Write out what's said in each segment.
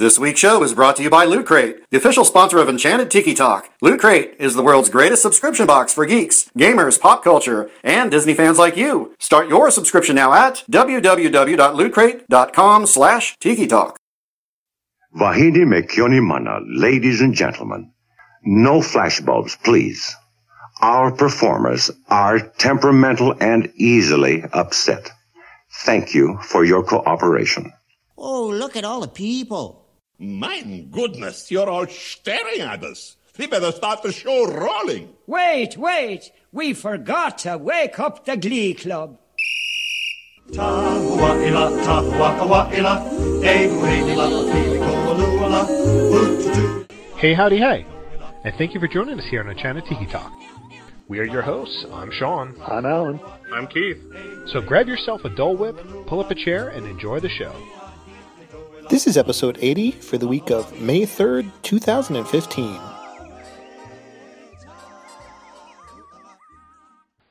This week's show is brought to you by Loot Crate, the official sponsor of Enchanted Tiki Talk. Loot Crate is the world's greatest subscription box for geeks, gamers, pop culture, and Disney fans like you. Start your subscription now at www.lootcrate.com slash tiki talk. Vahidi Mekyoni Mana, ladies and gentlemen. No flashbulbs, please. Our performers are temperamental and easily upset. Thank you for your cooperation. Oh, look at all the people. My goodness, you're all staring at us. We better start the show rolling. Wait, wait. We forgot to wake up the Glee Club. Hey, howdy, hey, and thank you for joining us here on Enchanted Tiki Talk. We are your hosts. I'm Sean. I'm Alan. I'm Keith. So grab yourself a Dole Whip, pull up a chair, and enjoy the show. This is episode 80 for the week of May 3rd, 2015.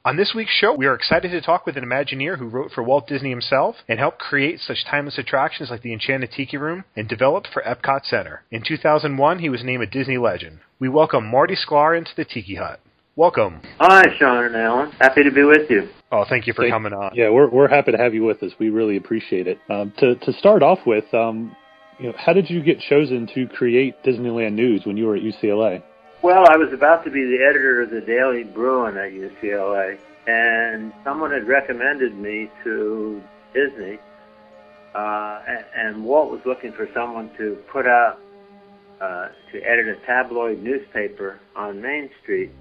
On this week's show, we are excited to talk with an Imagineer who wrote for Walt Disney himself and helped create such timeless attractions like the Enchanted Tiki Room and developed for Epcot Center. In 2001, he was named a Disney legend. We welcome Marty Sklar into the Tiki Hut. Welcome. Hi, Sean and Alan. Happy to be with you. Oh, thank you for Thank- coming on. Yeah, we're we're happy to have you with us. We really appreciate it. Um, to to start off with, um, you know, how did you get chosen to create Disneyland News when you were at UCLA? Well, I was about to be the editor of the Daily Bruin at UCLA, and someone had recommended me to Disney, uh, and, and Walt was looking for someone to put out, uh, to edit a tabloid newspaper on Main Street,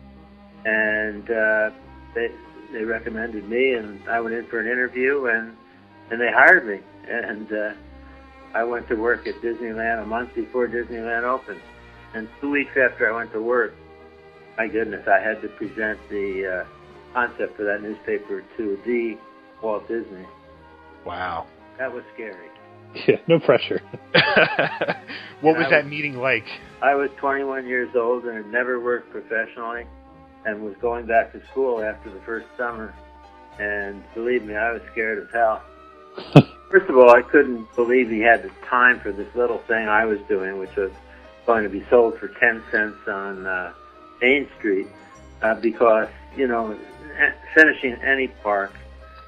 and uh, they they recommended me, and I went in for an interview, and and they hired me, and uh, I went to work at Disneyland a month before Disneyland opened. And two weeks after I went to work, my goodness, I had to present the uh, concept for that newspaper to the Walt Disney. Wow. That was scary. Yeah, no pressure. what was I that meeting like? I was 21 years old and had never worked professionally and was going back to school after the first summer. And believe me, I was scared as hell. First of all, I couldn't believe he had the time for this little thing I was doing, which was going to be sold for 10 cents on uh, Main Street, uh, because, you know, finishing any park,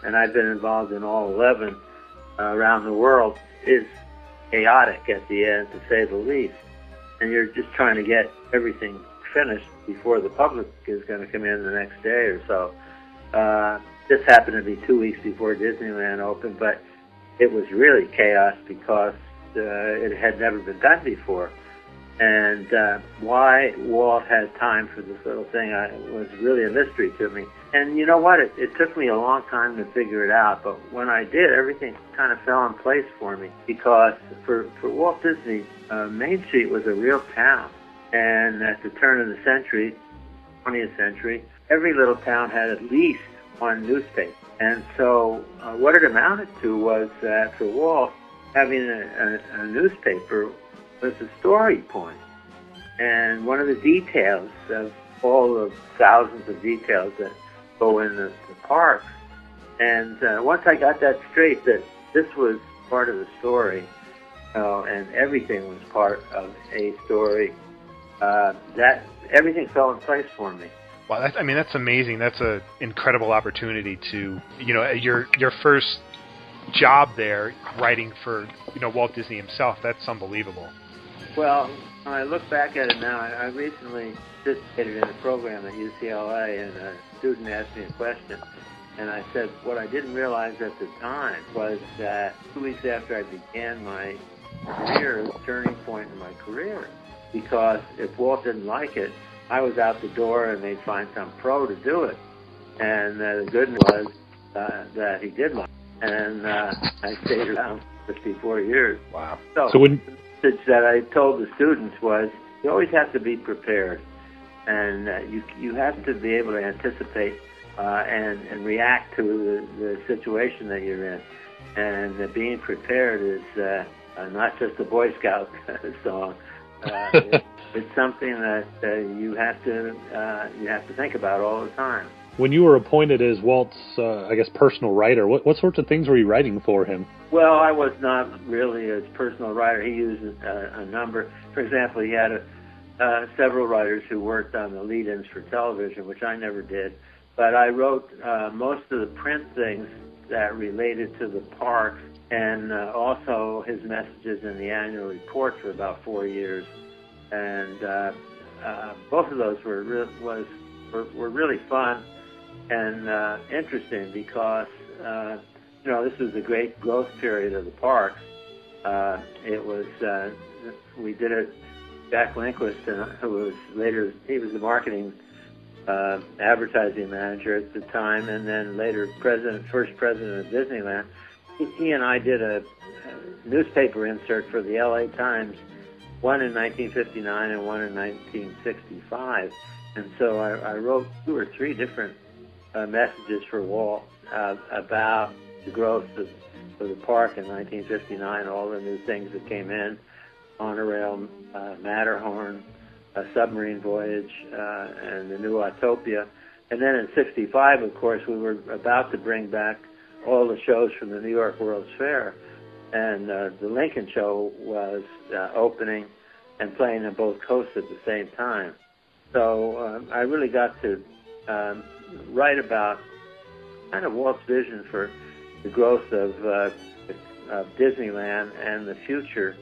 and I've been involved in all 11 uh, around the world, is chaotic at the end, to say the least. And you're just trying to get everything finished before the public is going to come in the next day or so. Uh, this happened to be two weeks before Disneyland opened, but it was really chaos because uh, it had never been done before. And uh, why Walt had time for this little thing I, was really a mystery to me. And you know what? It, it took me a long time to figure it out, but when I did, everything kind of fell in place for me because for, for Walt Disney, uh, Main Street was a real town. And at the turn of the century, 20th century, every little town had at least one newspaper. And so uh, what it amounted to was that for Walt, having a, a, a newspaper was a story point. And one of the details of all the thousands of details that go in the, the parks. And uh, once I got that straight, that this was part of the story, uh, and everything was part of a story, uh, that everything fell in place for me. Wow, that's, I mean that's amazing. That's a incredible opportunity to, you know, your your first job there, writing for you know Walt Disney himself. That's unbelievable. Well, when I look back at it now, I, recently participated in a program at UCLA, and a student asked me a question, and I said what I didn't realize at the time was that two weeks after I began my career, turning point in my career, because if Walt didn't like it, I was out the door, and they'd find some pro to do it. And uh, the good news was uh, that he did like it, and uh, I stayed around 54 years. Wow. So when message that I told the students was you always have to be prepared, and uh, you you have to be able to anticipate uh, and and react to the, the situation that you're in, and uh, being prepared is uh, uh, not just a Boy Scout song. Uh, it, it's something that uh, you have to uh, you have to think about all the time. when you were appointed as Walt's, uh, I guess, personal writer, what, what sorts of things were you writing for him? Well, I was not really his personal writer. He used a, a number. For example, he had a, uh, several writers who worked on the lead-ins for television, which I never did. But I wrote uh, most of the print things that related to the parks and uh, also his messages in the annual report for about four years. And uh, uh, both of those were re- was were, were really fun and uh, interesting because uh, you know this was a great growth period of the parks. Uh, it was uh, we did it. Jack Lindquist, uh, who was later he was the marketing uh, advertising manager at the time, and then later president, first president of Disneyland. He, and I did a, a newspaper insert for the L.A. Times, one in 1959 and one in 1965. And so I, I wrote two or three different uh, messages for Walt uh, about the growth of, of the park in 1959, all the new things that came in, monorail, uh, Matterhorn, a submarine voyage, uh, and the new Autopia. And then in 65, of course, we were about to bring back all the shows from the New York World's Fair. And uh, the Lincoln show was uh, opening and playing on both coasts at the same time. So uh, I really got to um, write about kind of Walt's vision for the growth of, uh, of Disneyland and the future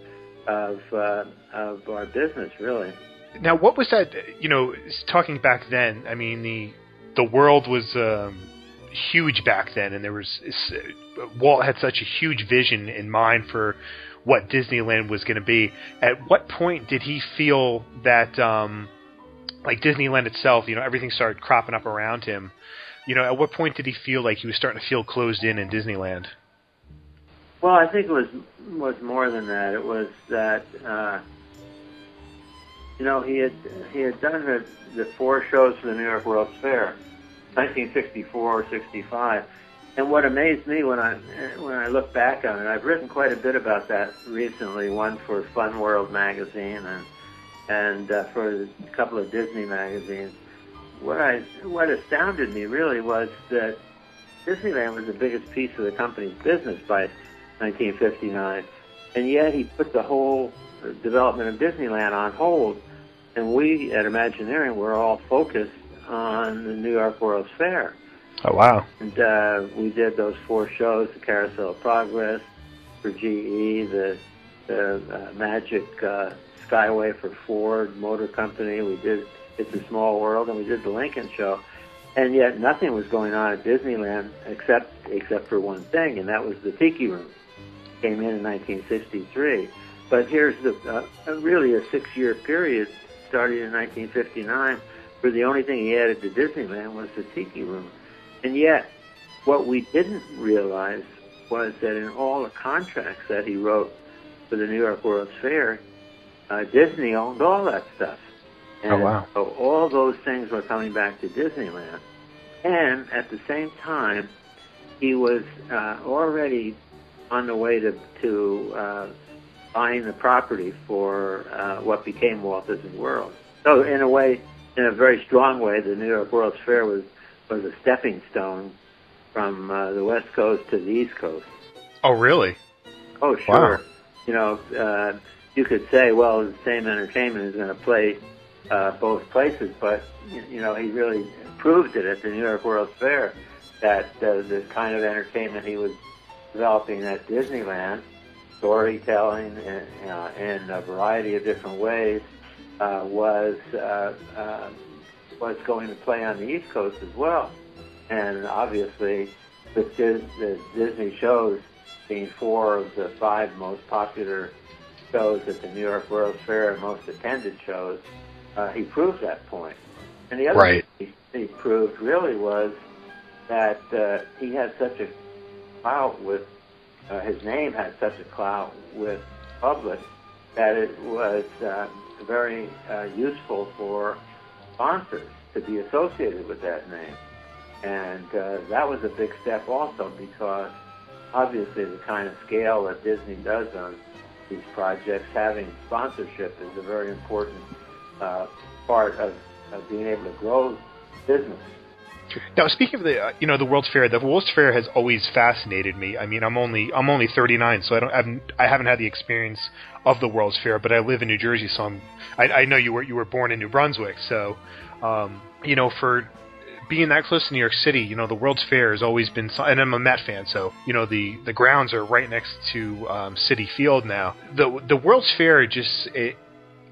of uh, of our business, really. Now, what was that? You know, talking back then, I mean the the world was um, huge back then, and there was Walt had such a huge vision in mind for what Disneyland was going to be. At what point did he feel that? Um, like Disneyland itself, you know, everything started cropping up around him. You know, at what point did he feel like he was starting to feel closed in in Disneyland? Well, I think it was was more than that. It was that uh, you know he had he had done the the four shows for the New York World's Fair, 1964 65, and what amazed me when I when I look back on it, I've written quite a bit about that recently. One for Fun World magazine and and uh, for a couple of Disney magazines. What I what astounded me really was that Disneyland was the biggest piece of the company's business by 1959, and yet he put the whole development of Disneyland on hold, and we at Imagineering were all focused on the New York World's Fair. Oh wow! And uh, we did those four shows: the Carousel of Progress for GE, the the uh, Magic uh, Skyway for Ford Motor Company. We did It's a Small World, and we did the Lincoln Show. And yet nothing was going on at Disneyland except except for one thing, and that was the Tiki Room. Came in in 1963. But here's the uh, really a six-year period starting in 1959 where the only thing he added to Disneyland was the Tiki Room. And yet, what we didn't realize was that in all the contracts that he wrote for the New York World's Fair, uh, Disney owned all that stuff. And oh wow! So all those things were coming back to Disneyland, and at the same time, he was uh, already on the way to to uh, buying the property for uh, what became Walt Disney World. So in a way, in a very strong way, the New York World's Fair was was a stepping stone from uh, the West Coast to the East Coast. Oh really? Oh sure. Wow. You know. Uh, you could say, well, the same entertainment is going to play uh, both places, but you know he really proved it at the New York World's Fair that uh, the kind of entertainment he was developing at Disneyland, storytelling in, uh, in a variety of different ways, uh, was uh, uh, was going to play on the East Coast as well, and obviously with Dis- the Disney shows being four of the five most popular shows at the New York World's Fair and most attended shows, uh, he proved that point. And the other right. thing he, he proved really was that uh, he had such a clout with uh, his name had such a clout with public that it was uh, very uh, useful for sponsors to be associated with that name. And uh, that was a big step also because obviously the kind of scale that Disney does on these projects, having sponsorship is a very important uh, part of, of being able to grow business. Now, speaking of the, uh, you know, the World's Fair, the World's Fair has always fascinated me. I mean, I'm only I'm only 39, so I don't I've, I haven't had the experience of the World's Fair, but I live in New Jersey, so I'm I, I know you were you were born in New Brunswick, so um, you know, for being that close to New York City, you know, the World's Fair has always been, and I'm a Met fan, so you know the the grounds are right next to um, Citi Field now. The the World's Fair just it,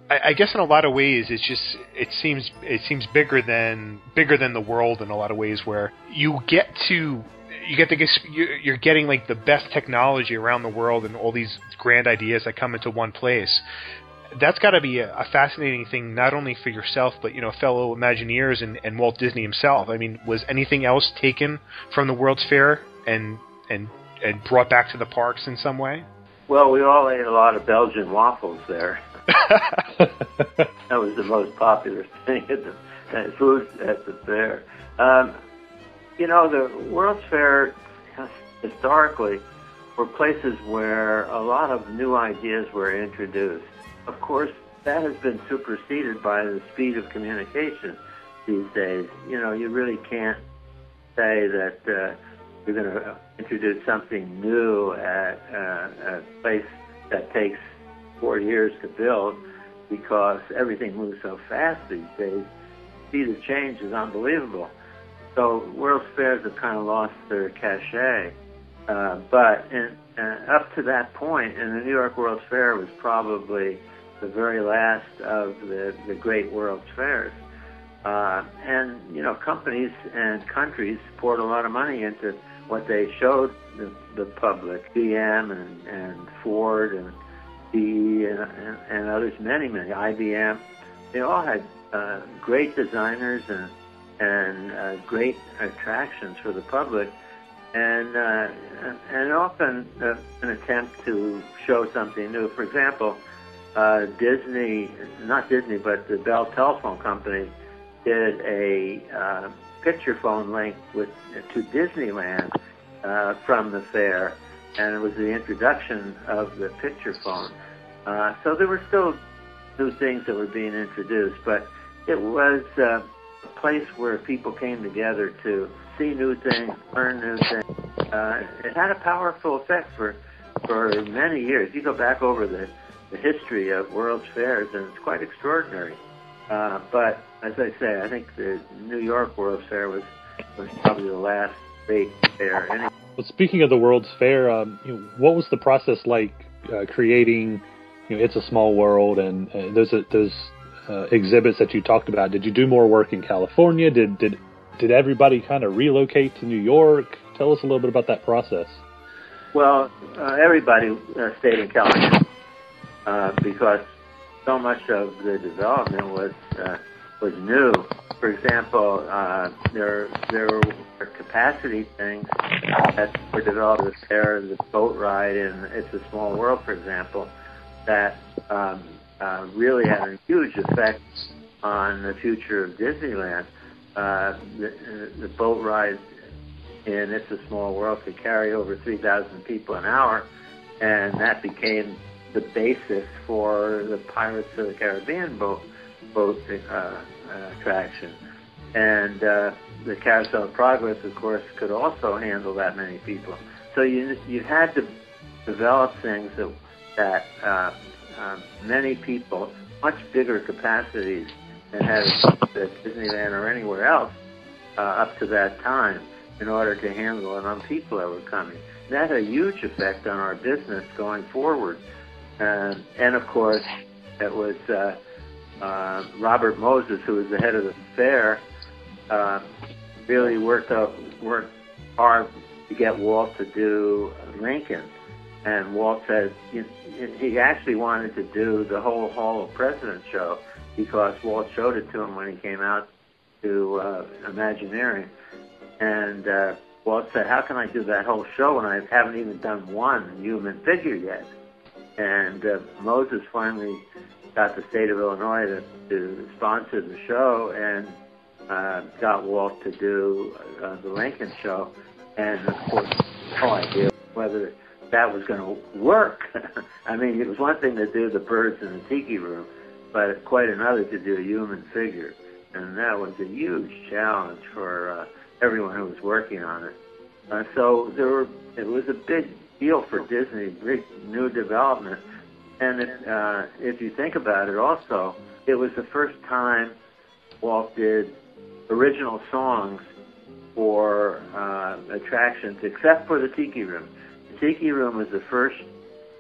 I, I guess in a lot of ways it's just it seems it seems bigger than bigger than the world in a lot of ways where you get to you get get you're getting like the best technology around the world and all these grand ideas that come into one place that's got to be a, a, fascinating thing, not only for yourself, but you know, fellow Imagineers and, and Walt Disney himself. I mean, was anything else taken from the World's Fair and and and brought back to the parks in some way? Well, we all ate a lot of Belgian waffles there. that was the most popular thing at the at food at the fair. Um, you know, the World's Fair historically were places where a lot of new ideas were introduced of course, that has been superseded by the speed of communication these days. You know, you really can't say that uh, you're going to introduce something new at uh, a place that takes four years to build because everything moves so fast these days. Speed of change is unbelievable. So World's Fairs have kind of lost their cachet. Uh, but in, uh, up to that point, and the New York World's Fair was probably the very last of the, the great world's fairs. Uh, and, you know, companies and countries poured a lot of money into what they showed the, the public, GM and, and Ford and GE and, and, and others, many, many, IBM. They all had uh, great designers and, and uh, great attractions for the public and, uh, and often uh, an attempt to show something new. For example, uh, Disney, not Disney, but the Bell Telephone Company did a uh, picture phone link with to Disneyland uh, from the fair, and it was the introduction of the picture phone. Uh, so there were still new things that were being introduced, but it was uh, a place where people came together to see new things, learn new things. Uh, it had a powerful effect for for many years. You go back over the the history of World's Fairs, and it's quite extraordinary. Uh, but as I say, I think the New York World's Fair was was probably the last big fair. Anyway. Well, speaking of the World's Fair, um, you know, what was the process like uh, creating? You know, it's a small world, and uh, those those uh, exhibits that you talked about. Did you do more work in California? Did did did everybody kind of relocate to New York? Tell us a little bit about that process. Well, uh, everybody uh, stayed in California. Uh, because so much of the development was uh, was new. For example, uh, there there were capacity things that were developed part of the boat ride in It's a Small World, for example, that um, uh, really had a huge effect on the future of Disneyland. Uh, the, the boat ride in It's a Small World could carry over 3,000 people an hour, and that became the basis for the Pirates of the Caribbean boat boat uh, attraction. And uh, the Carousel of Progress, of course, could also handle that many people. So you you had to develop things that that uh, uh, many people, much bigger capacities than had at Disneyland or anywhere else uh, up to that time, in order to handle the amount of people that were coming. That had a huge effect on our business going forward. And, and of course, it was uh, Robert Moses, who was the head of the fair, uh, really worked out, worked hard to get Walt to do Lincoln. And Walt said he actually wanted to do the whole Hall of Presidents show because Walt showed it to him when he came out to uh, Imagineering. And uh, Walt said, "How can I do that whole show when I haven't even done one human figure yet?" And uh, Moses finally got the state of Illinois to, to sponsor the show and uh, got Walt to do uh, the Lincoln show. And of course, no idea whether that was going to work. I mean, it was one thing to do the birds in the tiki room, but quite another to do a human figure. And that was a huge challenge for uh, everyone who was working on it. Uh, so there were, it was a big deal for Disney, big new development. And if, uh, if you think about it also, it was the first time Walt did original songs for uh, attractions, except for the Tiki Room. The Tiki Room was the first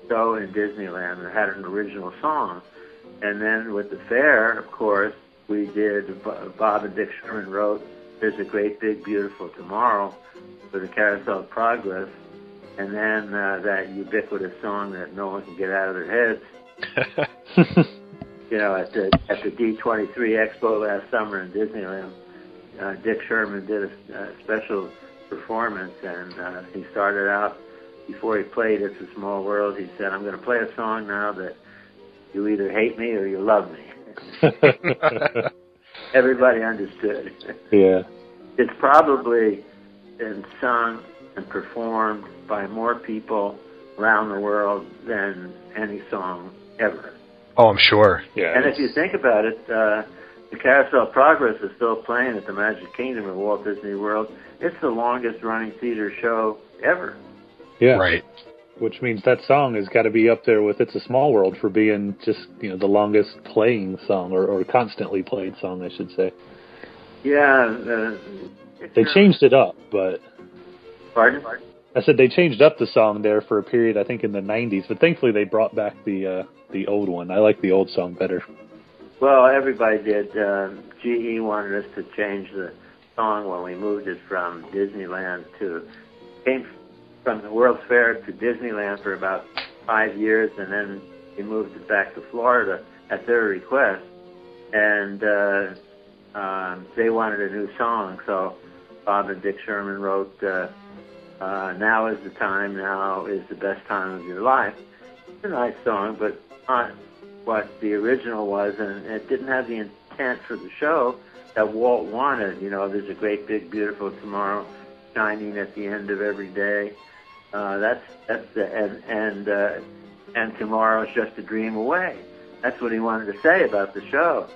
show in Disneyland that had an original song. And then with the fair, of course, we did, Bob and Dick Sherman wrote, There's a Great Big Beautiful Tomorrow for the Carousel of Progress. And then uh, that ubiquitous song that no one can get out of their heads. you know, at the at the D23 Expo last summer in Disneyland, uh, Dick Sherman did a, a special performance, and uh, he started out before he played "It's a Small World." He said, "I'm going to play a song now that you either hate me or you love me." Everybody understood. Yeah. It's probably been sung and performed by more people around the world than any song ever. Oh, I'm sure. Yeah. And if you think about it, uh, the Carousel of Progress is still playing at the Magic Kingdom at Walt Disney World. It's the longest running theater show ever. Yeah. Right. Which means that song has got to be up there with "It's a Small World" for being just you know the longest playing song or, or constantly played song, I should say. Yeah. Uh, They changed it up, but Pardon? I said they changed up the song there for a period, I think in the '90s. But thankfully, they brought back the uh, the old one. I like the old song better. Well, everybody did. Uh, GE wanted us to change the song when we moved it from Disneyland to came from the World's Fair to Disneyland for about five years, and then we moved it back to Florida at their request, and uh, um, they wanted a new song, so Bob and Dick Sherman wrote. Uh, uh, now is the time, now is the best time of your life. It's a nice song, but not what the original was, and it didn't have the intent for the show that Walt wanted. You know, there's a great big beautiful tomorrow shining at the end of every day. Uh, that's that's the and and uh, and tomorrow's just a dream away. That's what he wanted to say about the show,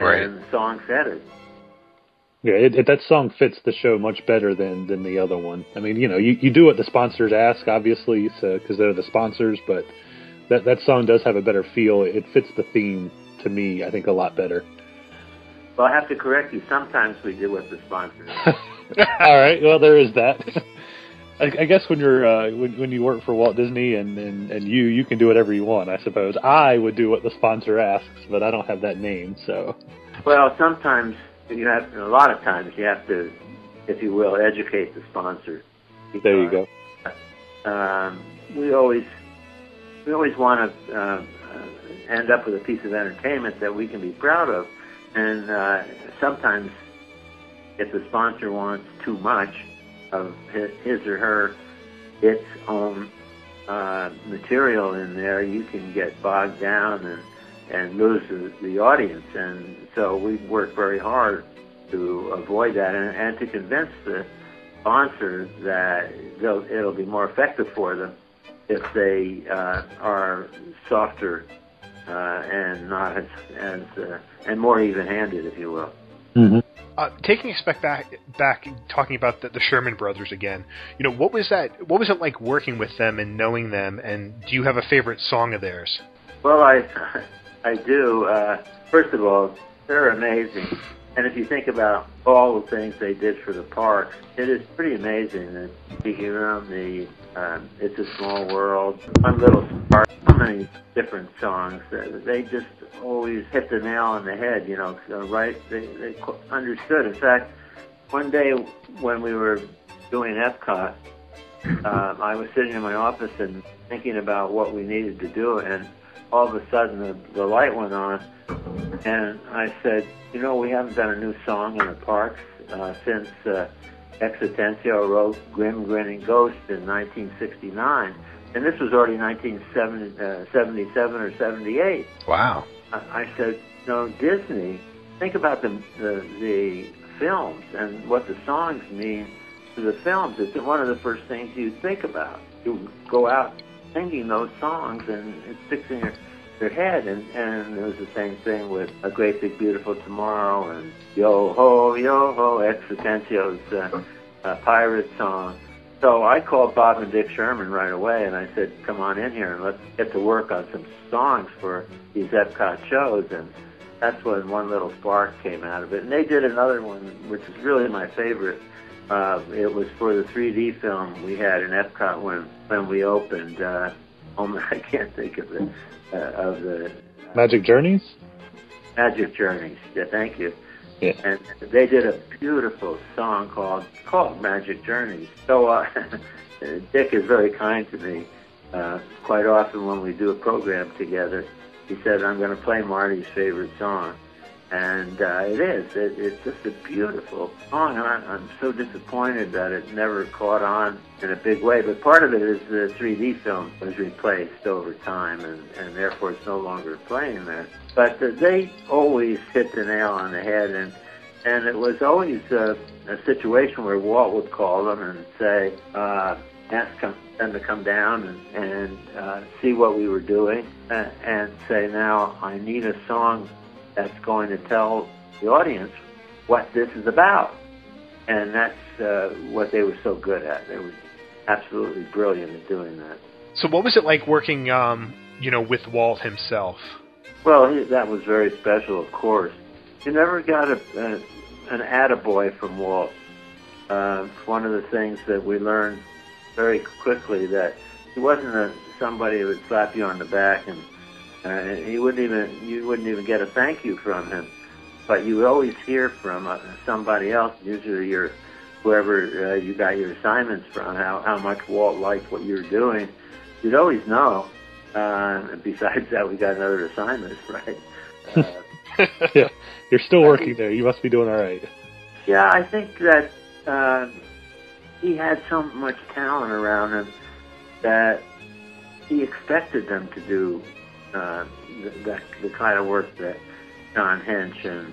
Right. and the song said it. Yeah, it, it, that song fits the show much better than than the other one. I mean, you know, you, you do what the sponsors ask, obviously, because they're the sponsors, but that that song does have a better feel. It fits the theme to me, I think, a lot better. Well, I have to correct you. Sometimes we do what the sponsors. All right, well, there is that. I, I guess when you're uh, when when you work for Walt Disney and, and and you you can do whatever you want. I suppose I would do what the sponsor asks, but I don't have that name, so Well, sometimes you have, a lot of times you have to, if you will, educate the sponsor. there you go. Um, we always, we always want to uh, uh, end up with a piece of entertainment that we can be proud of, and uh, sometimes, if the sponsor wants too much of his, his or her its own uh, material in there, you can get bogged down and and lose the, the audience. And so we work very hard to avoid that and, and to convince the sponsor that it'll be more effective for them if they uh, are softer uh, and not as, as uh, and more even-handed, if you will. Mm-hmm. Uh, taking a step back, back talking about the, the Sherman brothers again. You know, what was that? What was it like working with them and knowing them? And do you have a favorite song of theirs? Well, I I do. Uh, first of all, they're amazing. And if you think about all the things they did for the park, it is pretty amazing. The Tiki Room, the um, It's a Small World, One Little Spark, so many different songs. They just always hit the nail on the head, you know, right? They, they understood. In fact, one day when we were doing Epcot, um, I was sitting in my office and thinking about what we needed to do, and all of a sudden the, the light went on, and I said, you know, we haven't done a new song in the parks uh, since uh, X Atencio wrote Grim Grinning Ghost in 1969, and this was already 1977 or 78. Wow. I I said, no, Disney, think about the, the the films and what the songs mean to the films. It's one of the first things you think about. You go out singing those songs and it sticks in your their head. And, and it was the same thing with A Great Big Beautiful Tomorrow and Yo Ho, Yo Ho, X Atencio's uh, uh, pirate song. So I called Bob and Dick Sherman right away, and I said, "Come on in here and let's get to work on some songs for these Epcot shows." And that's when one little spark came out of it. And they did another one, which is really my favorite. Uh, it was for the 3D film we had in Epcot when when we opened. Uh, oh, I can't think of it uh, of the Magic Journeys. Magic Journeys. Yeah, thank you. Yeah. And they did a beautiful song called called Magic Journeys. So uh, Dick is very kind to me. Uh, quite often when we do a program together, he said, "I'm going to play Marty's favorite song," and uh, it is. It, it's just a beautiful song, and I, I'm so disappointed that it never caught on in a big way. But part of it is the 3D film was replaced over time, and, and therefore it's no longer playing there. But uh, they always hit the nail on the head, and and it was always a, a situation where Walt would call them and say, uh, ask them to come down and, and uh, see what we were doing, uh, and say, now I need a song that's going to tell the audience what this is about. And that's uh, what they were so good at. They were absolutely brilliant at doing that. So, what was it like working, um, you know, with Walt himself? Well, he, that was very special, of course. You never got a, a an attaboy from Walt. Uh, one of the things that we learned very quickly that he wasn't a, somebody who would slap you on the back and uh, he wouldn't even you wouldn't even get a thank you from him. But you always hear from uh, somebody else, usually your whoever uh, you got your assignments from, how how much Walt liked what you were doing. You'd always know. Uh, besides that, we got another assignment, right? Uh, yeah, you're still working there. You must be doing all right. Yeah, I think that uh, he had so much talent around him that he expected them to do uh, the, the, the kind of work that John Hench and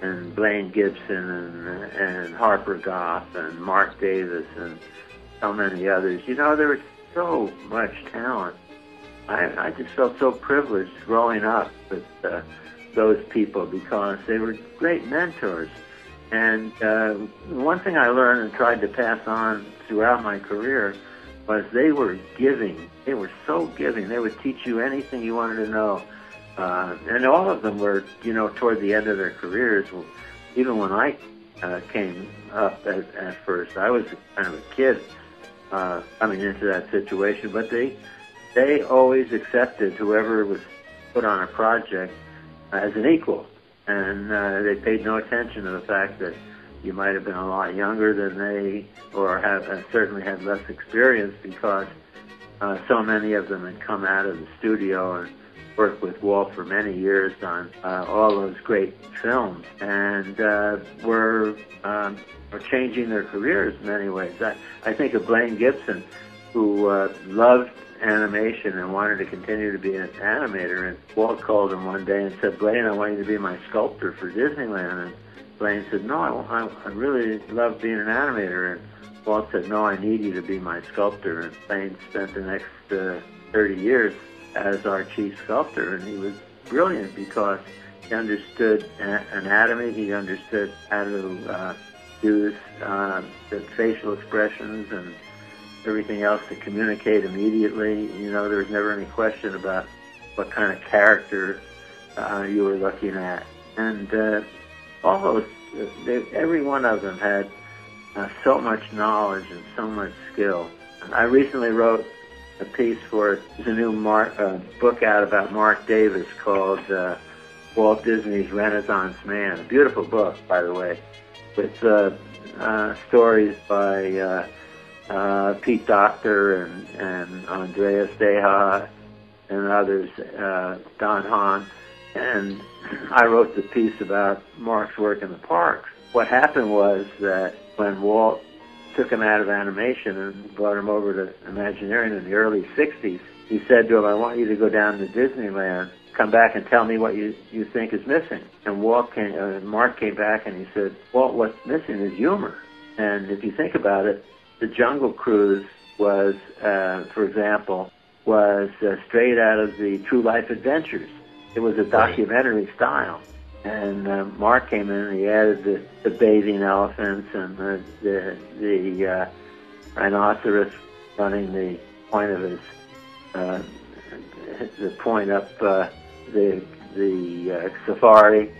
and Blaine Gibson and and Harper Goff and Marc Davis and so many others. You know, there was so much talent. I, I just felt so privileged growing up with uh, those people because they were great mentors. And uh, one thing I learned and tried to pass on throughout my career was they were giving. They were so giving. They would teach you anything you wanted to know. Uh, and all of them were, you know, toward the end of their careers. Even when I uh, came up at, at first, I was kind of a kid uh, coming into that situation. But they they always accepted whoever was put on a project as an equal, and uh, they paid no attention to the fact that you might have been a lot younger than they, or have uh, certainly had less experience because uh, so many of them had come out of the studio and worked with Walt for many years on uh, all those great films, and uh, were um, were changing their careers in many ways. I, I think of Blaine Gibson, who uh, loved animation and wanted to continue to be an animator. And Walt called him one day and said, Blaine, I want you to be my sculptor for Disneyland. And Blaine said, no, I, I really love being an animator. And Walt said, no, I need you to be my sculptor. And Blaine spent the next uh, 30 years as our chief sculptor. And he was brilliant because he understood anatomy. He understood how to uh, use uh, the facial expressions and everything else to communicate immediately. You know, there was never any question about what kind of character uh, you were looking at. And uh, all those, they, every one of them had uh, so much knowledge and so much skill. I recently wrote a piece for a new Marc, uh, book out about Marc Davis called uh, Walt Disney's Renaissance Man. A beautiful book, by the way, with uh, uh, stories by uh, uh, Pete Docter and, and Andreas Deja and others, uh, Don Hahn. And I wrote the piece about Marc's work in the parks. What happened was that when Walt took him out of animation and brought him over to Imagineering in the early 60s, he said to him, I want you to go down to Disneyland, come back and tell me what you, you think is missing. And Walt came, uh, Marc came back and he said, Walt, what's missing is humor. And if you think about it, the Jungle Cruise was, uh, for example, was uh, straight out of the True Life Adventures. It was a documentary style. And uh, Marc came in and he added the, the bathing elephants and the the, the uh, rhinoceros running the point of his uh, the point up uh, the the uh, safari,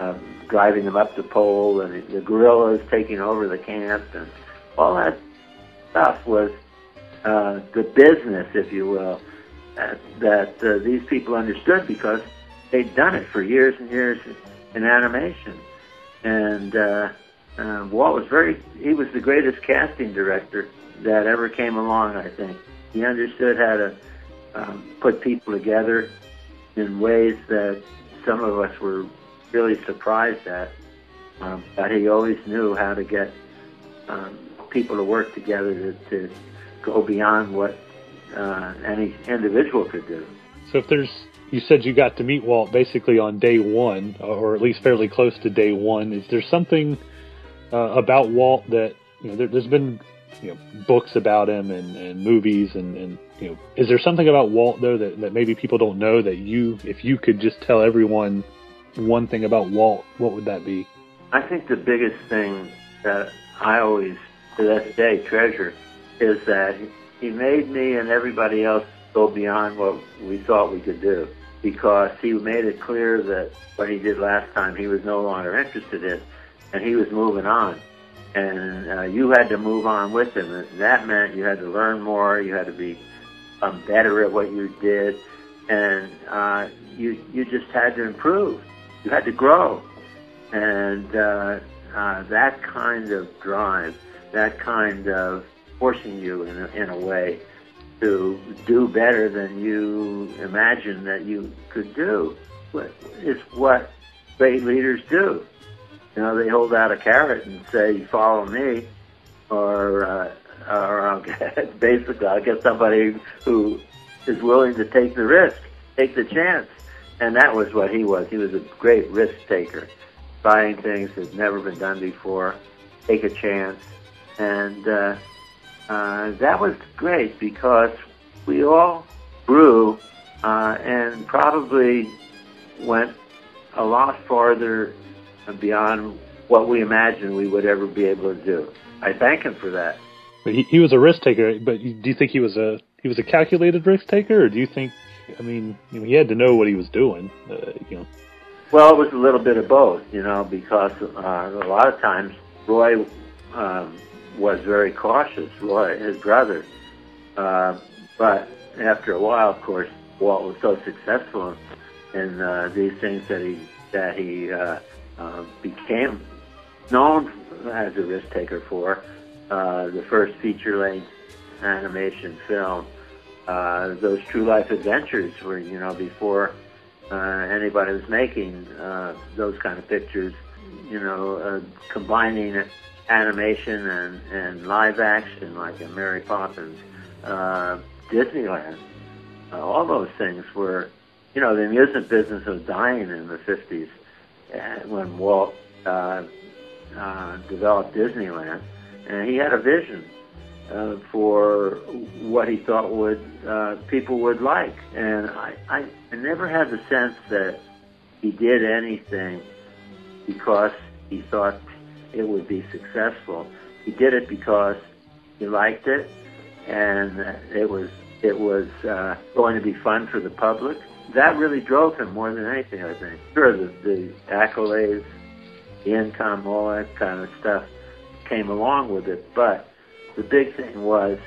uh, driving them up the pole, and the gorillas taking over the camp, and all that stuff was uh, the business, if you will, that, uh, these people understood because they'd done it for years and years in animation. And uh, uh, Walt was very, he was the greatest casting director that ever came along, I think. He understood how to um, put people together in ways that some of us were really surprised at. Um, but he always knew how to get um, people to work together to, to go beyond what uh, any individual could do. So if there's, you said you got to meet Walt basically on day one, or at least fairly close to day one. Is there something uh, about Walt that you know? There, has been you know books about him and, and movies and, and you know is there something about Walt though that, that maybe people don't know that you if you could just tell everyone one thing about Walt what would that be I think the biggest thing that I always to this day treasure is that he made me and everybody else go beyond what we thought we could do because he made it clear that what he did last time he was no longer interested in and he was moving on and uh, you had to move on with him. And that meant you had to learn more. You had to be um, better at what you did, and uh, you you just had to improve. You had to grow, and uh, uh, that kind of drive, that kind of forcing you in a, in a way to do better than you imagined that you could do, is what great leaders do. You know, they hold out a carrot and say, "Follow me," or uh, or I'll get, basically I'll get somebody who is willing to take the risk, take the chance, and that was what he was. He was a great risk taker, trying things that had never been done before, take a chance, and uh, uh, that was great because we all grew uh, and probably went a lot farther beyond what we imagined we would ever be able to do. I thank him for that. But he, he was a risk taker. But do you think he was a he was a calculated risk taker, or do you think? I mean, you know, he had to know what he was doing. Uh, you know. Well, it was a little bit of both, you know, because uh, a lot of times Roy um, was very cautious. Roy, his brother, uh, but after a while, of course, Walt was so successful in uh, these things that he that he uh, uh, became known as a risk taker for uh, the first feature-length animation film. Uh, those true life adventures were, you know, before uh, anybody was making uh, those kind of pictures, you know, uh, combining animation and, and live action like in Mary Poppins, uh, Disneyland, uh, all those things were, you know, the amusement business was dying in the 50s when Walt uh, uh, developed Disneyland, and he had a vision uh, for what he thought would uh, people would like, and I, I, I never had the sense that he did anything because he thought it would be successful. He did it because he liked it, and it was it was uh, going to be fun for the public, that really drove him more than anything, I think. Sure, the, the accolades, the income, all that kind of stuff came along with it, but the big thing was,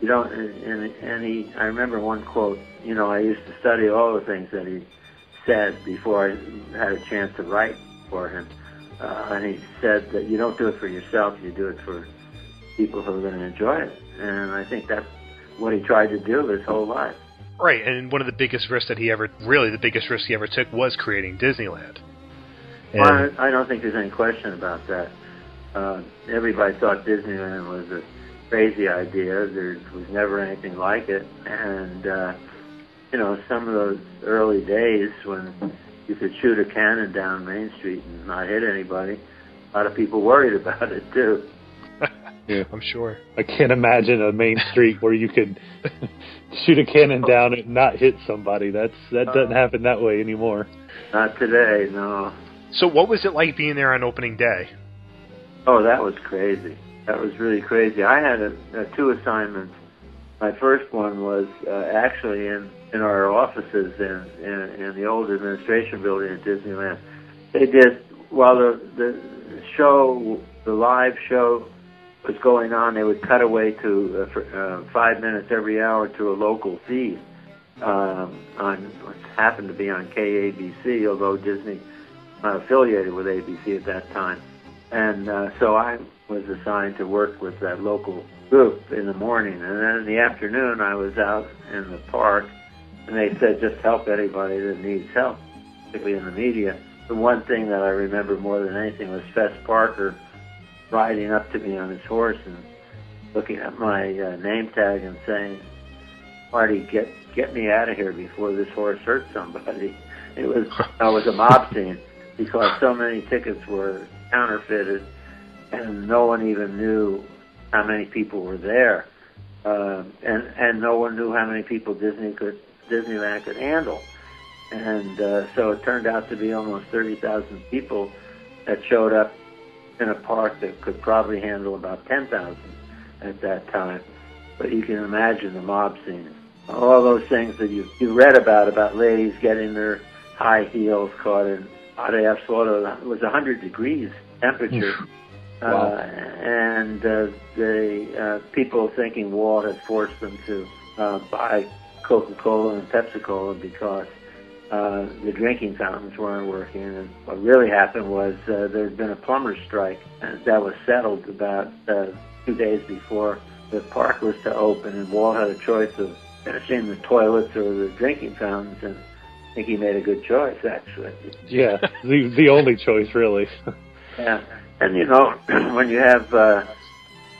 you know, and, and he, I remember one quote, you know, I used to study all the things that he said before I had a chance to write for him. Uh, and he said that you don't do it for yourself, you do it for people who are going to enjoy it. And I think that's what he tried to do his whole life. Right, and one of the biggest risks that he ever, really the biggest risk he ever took was creating Disneyland. And well, I, I don't think there's any question about that. Uh, everybody thought Disneyland was a crazy idea. There was never anything like it, and uh, you know, some of those early days when you could shoot a cannon down Main Street and not hit anybody, a lot of people worried about it too. Yeah. I'm sure. I can't imagine a main street where you could shoot a cannon down and not hit somebody. That's that doesn't happen that way anymore. Not today, no. So, what was it like being there on opening day? Oh, that was crazy. That was really crazy. I had a, a two assignments. My first one was uh, actually in in our offices in, in in the old administration building at Disneyland. They did while the the show, the live show was going on. They would cut away to uh, for, uh, five minutes every hour to a local feed um, on what happened to be on KABC, although Disney not affiliated with ABC at that time. And uh, so I was assigned to work with that local group in the morning, and then in the afternoon I was out in the park, and they said just help anybody that needs help, particularly in the media. The one thing that I remember more than anything was Fess Parker riding up to me on his horse and looking at my uh, name tag and saying, "Marty, get get me out of here before this horse hurts somebody." It was I was a mob scene because so many tickets were counterfeited, and no one even knew how many people were there, um, and and no one knew how many people Disney could Disneyland could handle, and uh, so it turned out to be almost thirty thousand people that showed up in a park that could probably handle about ten thousand at that time. But you can imagine the mob scene, all those things that you you read about about ladies getting their high heels caught in hot air photo. It was 100 degrees temperature. Wow. Uh, and uh, the uh, people thinking Walt had forced them to uh, buy Coca-Cola and Pepsi-Cola because uh, the drinking fountains weren't working. And what really happened was uh, there had been a plumber's strike, that was settled about uh, two days before the park was to open. And Walt had a choice of finishing the toilets or the drinking fountains, and I think he made a good choice, actually. Yeah, the the only choice really. Yeah, and you know when you have uh,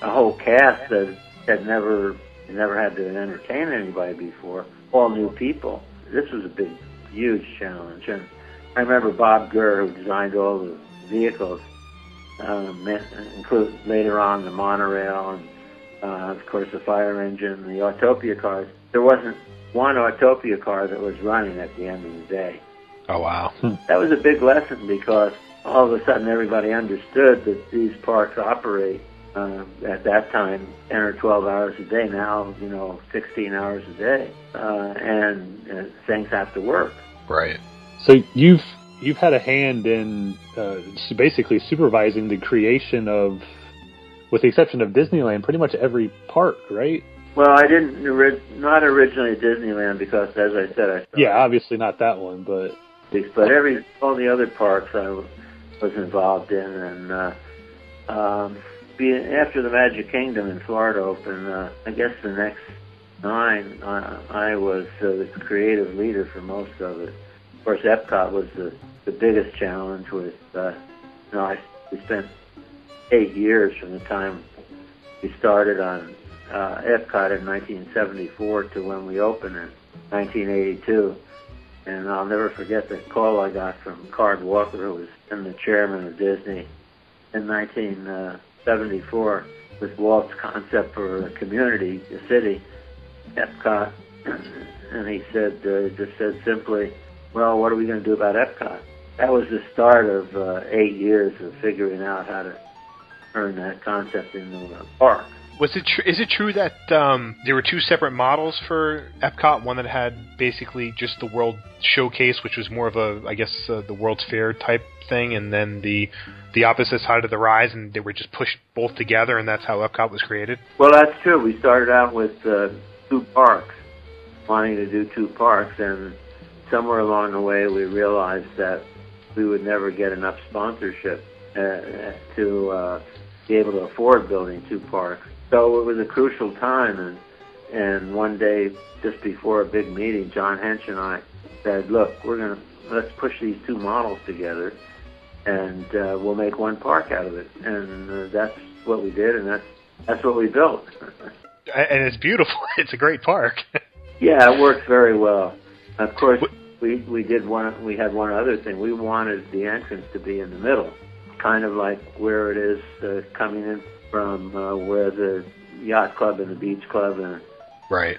a whole cast that had never never had to entertain anybody before, all new people. This was a big, huge challenge, and I remember Bob Gurr, who designed all the vehicles, um, include later on the monorail and uh, of course the fire engine, the Autopia cars. There wasn't one Autopia car that was running at the end of the day. Oh wow. That was a big lesson because all of a sudden everybody understood that these parks operate um, at that time 10 or 12 hours a day. Now, you know, 16 hours a day, uh, and uh, things have to work. Right. So you've you've had a hand in uh, basically supervising the creation of, with the exception of Disneyland, pretty much every park, right? Well, I didn't ori- not originally Disneyland because, as I said, I Yeah, obviously not that one, but but every all the other parks I was involved in, and uh, um, being after the Magic Kingdom in Florida opened, uh, I guess the next nine, I, I was uh, the creative leader for most of it. Of course, Epcot was the the biggest challenge. With uh, you know, I we spent eight years from the time we started on uh, Epcot in 1974 to when we opened in 1982. And I'll never forget the call I got from Card Walker, who was then the chairman of Disney in 1974, with Walt's concept for a community, a city, Epcot. And he said, uh, just said simply, well, what are we going to do about Epcot? That was the start of uh, eight years of figuring out how to turn that concept into a park. Was it tr- is it true that um, there were two separate models for Epcot? One that had basically just the World Showcase, which was more of a, I guess, uh, the World's Fair type thing, and then the the opposite side of the rise, and they were just pushed both together, and that's how Epcot was created. Well, that's true. We started out with uh, two parks, wanting to do two parks, and somewhere along the way we realized that we would never get enough sponsorship uh, to uh, be able to afford building two parks. So it was a crucial time, and and one day just before a big meeting, John Hench and I said, "Look, we're gonna let's push these two models together, and uh, we'll make one park out of it." And uh, that's what we did, and that's that's what we built. and it's beautiful. It's a great park. yeah, it works very well. Of course, we we did one. We had one other thing. We wanted the entrance to be in the middle, kind of like where it is uh, coming in from uh, where the yacht club and the beach club and Right.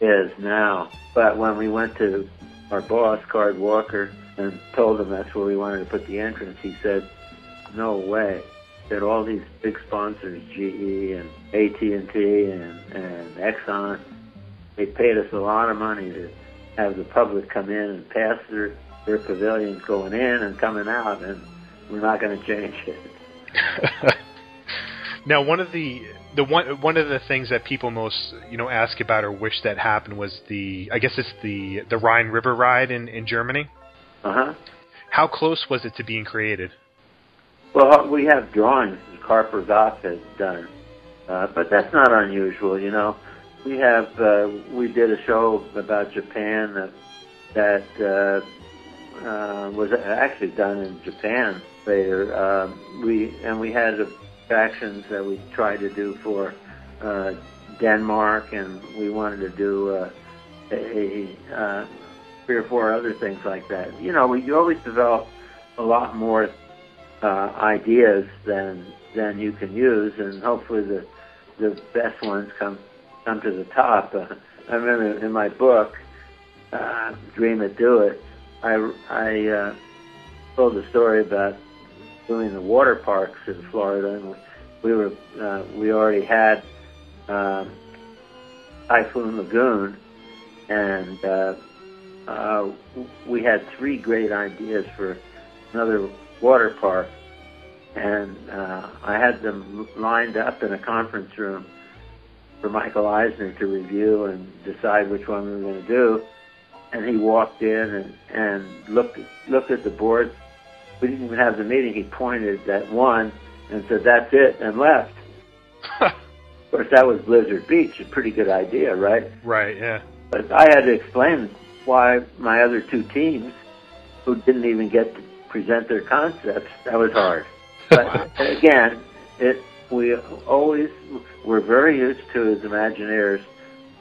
is now. But when we went to our boss, Card Walker, and told him that's where we wanted to put the entrance, he said, "No way." That all these big sponsors, GE and AT&T and, and Exxon, they paid us a lot of money to have the public come in and pass their their pavilions going in and coming out, and we're not going to change it. Now, one of the the one one of the things that people most you know ask about or wish that happened was the I guess it's the the Rhine River ride in in Germany. Uh huh. How close was it to being created? Well, we have drawings that Harper Goff has done, uh, but that's not unusual. You know, we have uh, we did a show about Japan that that uh, uh, was actually done in Japan later. Um, we and we had attractions that we tried to do for uh, Denmark, and we wanted to do uh, a, a uh, three or four other things like that. You know, we you always develop a lot more uh, ideas than than you can use, and hopefully the the best ones come come to the top. Uh, I remember in my book, Dream It, Do It. I I told the story about doing the water parks in Florida, and we were uh, we already had um, Typhoon Lagoon, and uh, uh, we had three great ideas for another water park, and uh, I had them lined up in a conference room for Michael Eisner to review and decide which one we were going to do. And he walked in and, and looked looked at the board. We didn't even have the meeting. He pointed at one and said, "That's it," and left. of course, that was Blizzard Beach. A pretty good idea, right? Right. Yeah. But I had to explain why my other two teams, who didn't even get to present their concepts, that was hard. But again, it we always we're very used to as Imagineers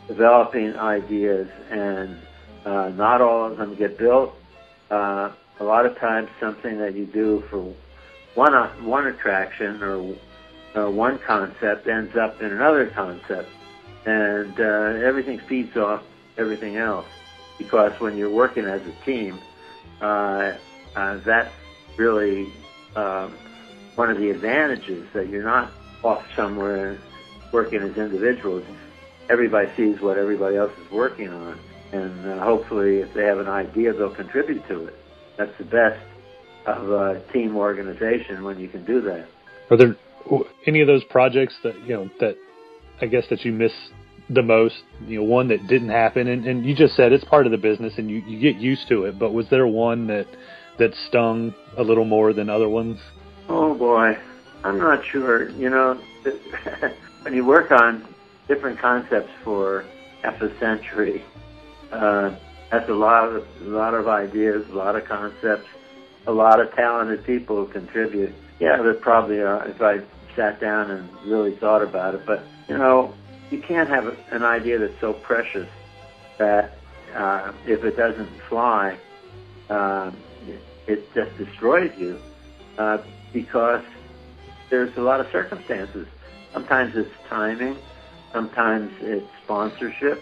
developing ideas, and uh, not all of them get built. Uh, a lot of times, something that you do for one uh, one attraction or uh, one concept ends up in another concept, and uh, everything feeds off everything else. Because when you're working as a team, uh, uh, that's really um, one of the advantages that you're not off somewhere working as individuals. Everybody sees what everybody else is working on, and uh, hopefully, if they have an idea, they'll contribute to it. That's the best of a team organization when you can do that. Are there any of those projects that you know that I guess that you miss the most? You know, one that didn't happen, and, and you just said it's part of the business, and you, you get used to it. But was there one that that stung a little more than other ones? Oh boy, I'm not sure. You know, when you work on different concepts for half a century, uh, that's a lot of a lot of ideas, a lot of concepts, a lot of talented people who contribute. Yeah, there probably are. If I sat down and really thought about it, but you know, you can't have an idea that's so precious that uh, if it doesn't fly, uh, it just destroys you uh, because there's a lot of circumstances. Sometimes it's timing, sometimes it's sponsorship,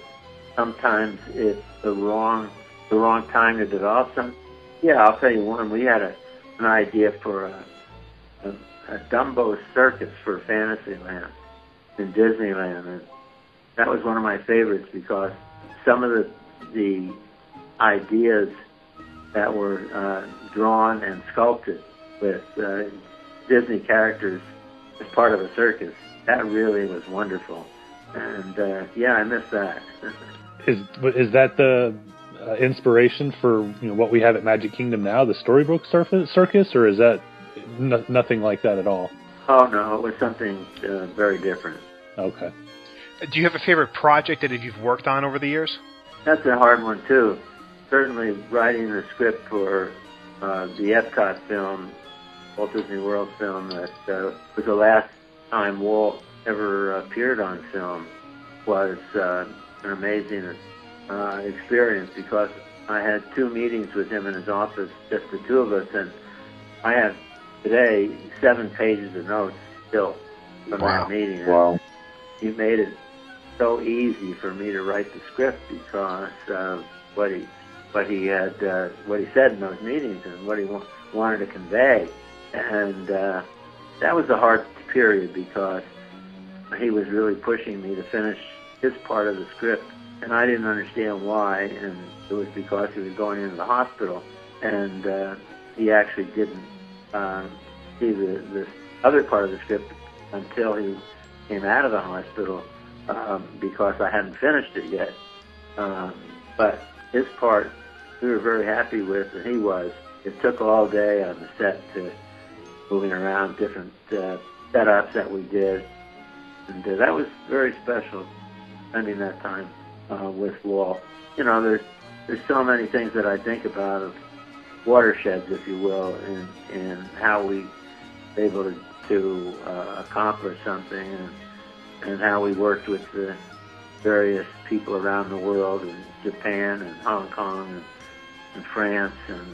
sometimes it's the wrong the wrong time to develop some. Yeah, I'll tell you one. We had a, an idea for a, a, a Dumbo circus for Fantasyland in Disneyland, and that was one of my favorites because some of the the ideas that were uh, drawn and sculpted with uh, Disney characters as part of a circus. That really was wonderful, and uh, yeah, I miss that. is is that the uh, inspiration for you know what we have at Magic Kingdom now, the Storybook Circus, or is that n- nothing like that at all? Oh no, it was something uh, very different. Okay. Do you have a favorite project that you've worked on over the years? That's a hard one too. Certainly, writing the script for uh, the Epcot film, Walt Disney World film, that uh, was the last time Walt ever appeared on film, was uh, an amazing uh, experience because I had two meetings with him in his office, just the two of us, and I have today seven pages of notes still from Wow. that meeting. Wow. He made it so easy for me to write the script because of what he what he had uh, what he said in those meetings and what he wa- wanted to convey, and uh, that was a hard period because he was really pushing me to finish his part of the script, and I didn't understand why, and it was because he was going into the hospital, and uh, he actually didn't uh, see the, the other part of the script until he came out of the hospital um, because I hadn't finished it yet. Um, but his part, we were very happy with, and he was. It took all day on the set to moving around different uh, setups that we did, and uh, that was very special. Spending that time uh, with Walt. You know, there's there's so many things that I think about of watersheds, if you will, and and how we able to to uh, accomplish something, and and how we worked with the various people around the world, in Japan and Hong Kong and, and France, and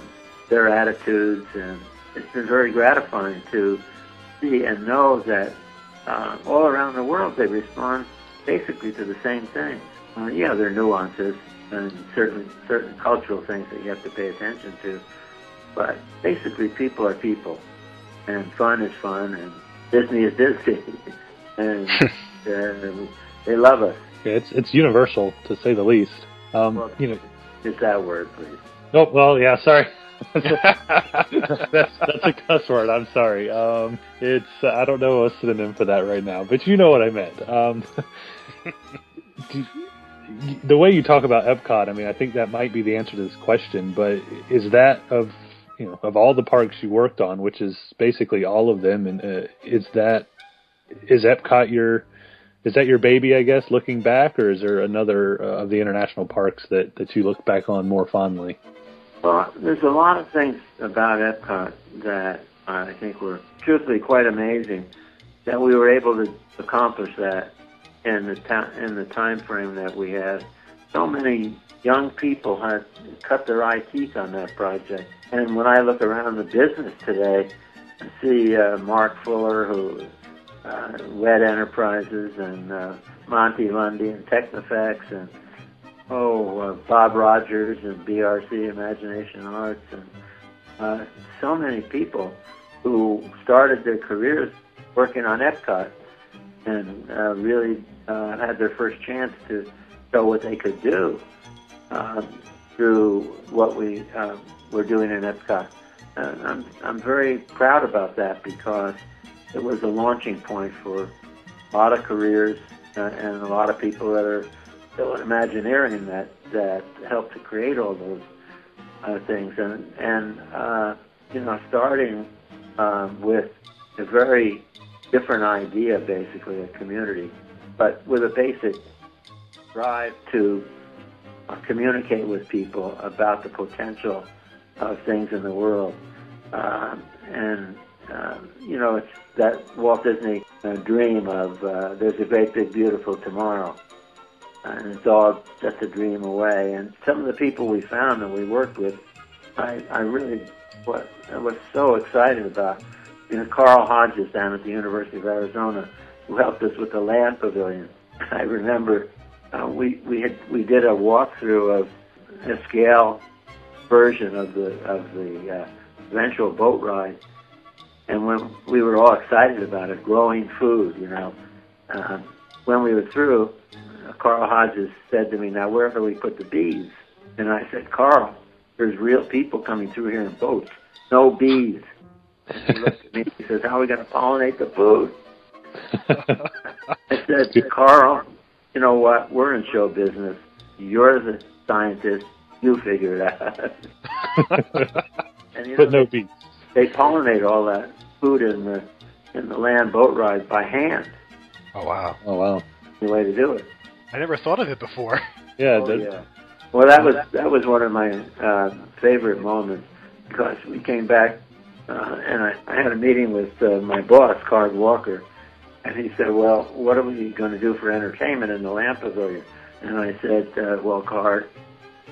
their attitudes, and it's been very gratifying to see and know that uh, all around the world they respond basically to the same things. Uh, yeah, there are nuances and certain certain cultural things that you have to pay attention to, but basically people are people, and fun is fun, and Disney is Disney, and uh, they love us. Yeah, it's it's universal to say the least. Um, Well, you know. Use that word, please. Oh well, yeah. Sorry. that's that's a cuss word. I'm sorry. Um, it's uh, I don't know a synonym for that right now, but you know what I meant. Um, do- the way you talk about Epcot, I mean, I think that might be the answer to this question. But is that of you know of all the parks you worked on, which is basically all of them, and uh, is that is Epcot your is that your baby? I guess looking back, or is there another uh, of the international parks that that you look back on more fondly? Well, there's a lot of things about Epcot that I think were truthfully quite amazing. That we were able to accomplish that in the ta- in the time frame that we had. So many young people had cut their eye teeth on that project. And when I look around the business today, I see uh, Mark Fuller, who uh, WET Enterprises, and uh, Monty Lunde, and Technifex, and oh, uh, Bob Rogers and BRC Imagination Arts, and uh, so many people who started their careers working on Epcot and uh, really uh, had their first chance to show what they could do um, through what we um, were doing in Epcot. And I'm, I'm very proud about that because it was a launching point for a lot of careers uh, and a lot of people that are still in Imagineering that that helped to create all those uh, things. And and uh, you know, starting um, with a very different idea, basically a community, but with a basic drive to uh, communicate with people about the potential of things in the world. Um, and uh, you know, it's that Walt Disney uh, dream of uh, there's a great big beautiful tomorrow and it's all just a dream away. And some of the people we found that we worked with, I, I really what I was so excited about. You know, Carl Hodges down at the University of Arizona, who helped us with the land pavilion. I remember uh, we we had we did a walkthrough of a scale version of the of the uh, eventual boat ride, and when we were all excited about it, growing food, you know, uh, when we were through, uh, Carl Hodges said to me, "Now where do we put the bees?" And I said, "Carl, there's real people coming through here in boats. No bees." And he looked at me. He says, "How are we going to pollinate the food?" I said, "Carl, you know what? We're in show business. You're the scientist. You figure it out." and you know, but no bees. they pollinate all that food in the in the land boat ride by hand. Oh wow! Oh wow! The way to do it. I never thought of it before. Yeah, Oh, that, yeah. Well, that was that was one of my uh, favorite moments because we came back uh, and I, I had a meeting with uh, my boss, Card Walker, and he said, "Well, what are we going to do for entertainment in the Land Pavilion?" And I said, uh, "Well, Card,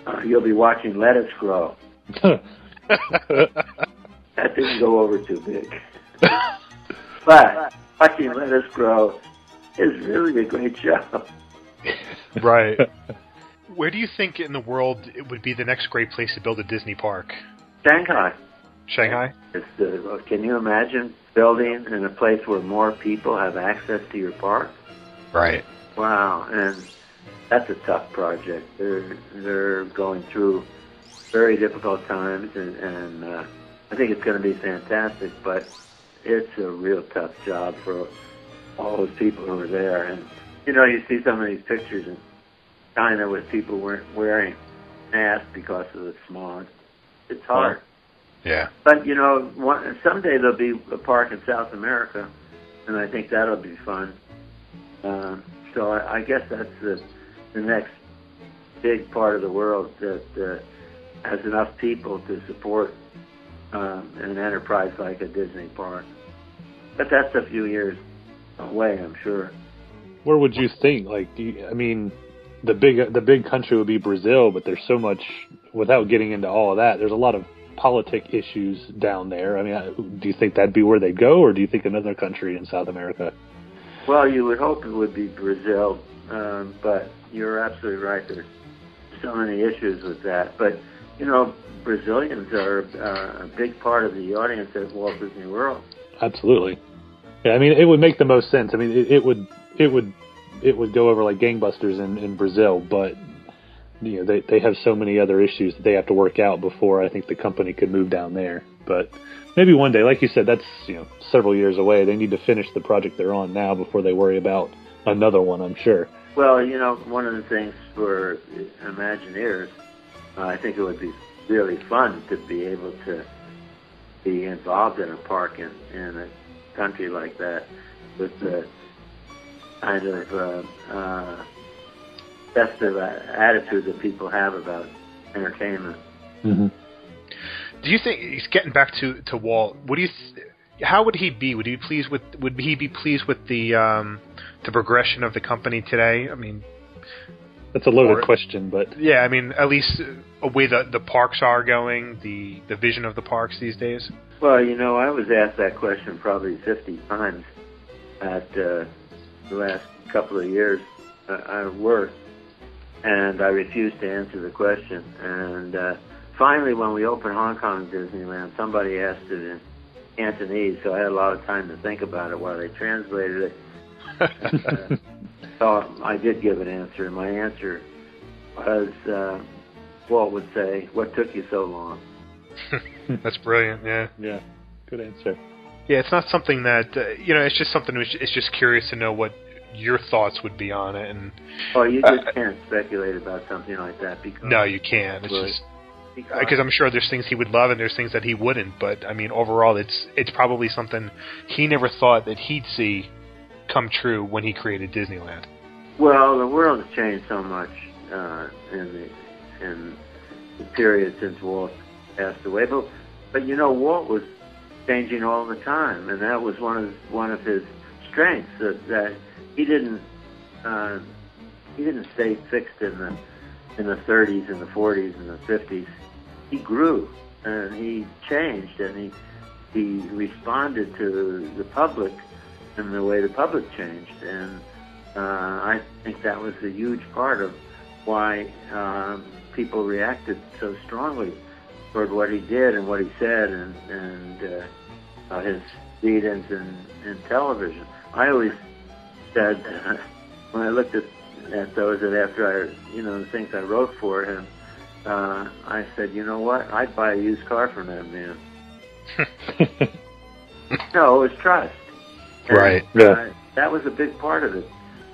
uh, you'll be watching lettuce grow." That didn't go over too big. but watching lettuce grow is really a great job. right. Where do you think in the world it would be the next great place to build a Disney park? Shanghai. Shanghai? It's the, can you imagine building in a place where more people have access to your park? Right. Wow, and that's a tough project. They're they're going through very difficult times, and, and uh, I think it's going to be fantastic. But it's a real tough job for all those people who are there. And you know, you see some of these pictures in China with people weren't wearing masks because of the smog. It's hard. Yeah. But you know, one, someday there'll be a park in South America, and I think that'll be fun. Um, so I, I guess that's the the next big part of the world that uh, has enough people to support um, an enterprise like a Disney park. But that's a few years away, I'm sure. Where would you think? Like, you, I mean, the big the big country would be Brazil, but there's so much. Without getting into all of that, there's a lot of politic issues down there. I mean, do you think that'd be where they'd go, or do you think another country in South America? Well, you would hope it would be Brazil, um, but you're absolutely right. There's so many issues with that. But, you know, Brazilians are uh, a big part of the audience at Walt Disney World. Absolutely. Yeah, I mean, it would make the most sense. I mean, it, it would, it would, it would go over like gangbusters in, in Brazil, but you know, they they have so many other issues that they have to work out before I think the company could move down there. But maybe one day, like you said, that's you know several years away. They need to finish the project they're on now before they worry about another one. I'm sure. Well, you know, one of the things for Imagineers, uh, I think it would be really fun to be able to be involved in a park in, in a country like that with the kind of uh, uh, festive attitude that people have about entertainment. Mm-hmm. Do you think he's getting back to to Walt? What do you? Th- how would he be? Would he pleased with? Would he be pleased with the um, the progression of the company today? I mean, that's a loaded or, question, but yeah, I mean, at least a way the the parks are going, the the vision of the parks these days. Well, you know, I was asked that question probably fifty times at uh, the last couple of years uh, I worked, and I refused to answer the question. And uh, finally, when we opened Hong Kong Disneyland, somebody asked it in Cantonese, so I had a lot of time to think about it while they translated it. uh, so I did give an answer, and my answer was, uh, Walt would say, "What took you so long?" That's brilliant. Yeah. Yeah. Good answer. Yeah, it's not something that uh, you know. It's just something. Which, it's just curious to know what your thoughts would be on it. And well, you just uh, can't speculate about something like that because no, you can't. It's just because I'm sure there's things he would love and there's things that he wouldn't. But I mean, overall, it's it's probably something he never thought that he'd see come true when he created Disneyland. Well, the world has changed so much uh, in the in the period since Walt passed away. But but you know, Walt was changing all the time, and that was one of one of his strengths that, that he didn't uh, he didn't stay fixed in the in the 30s and the 40s and the 50s. He grew and he changed and he he responded to the public and the way the public changed and uh, I think that was a huge part of why um, people reacted so strongly toward what he did and what he said and and uh, uh, his lead-ins in, in television. I always said when I looked at at those that after I, you know, the things I wrote for him, uh, I said, you know what, I'd buy a used car from that man. no, it was trust. And, right. Yeah. Uh, that was a big part of it.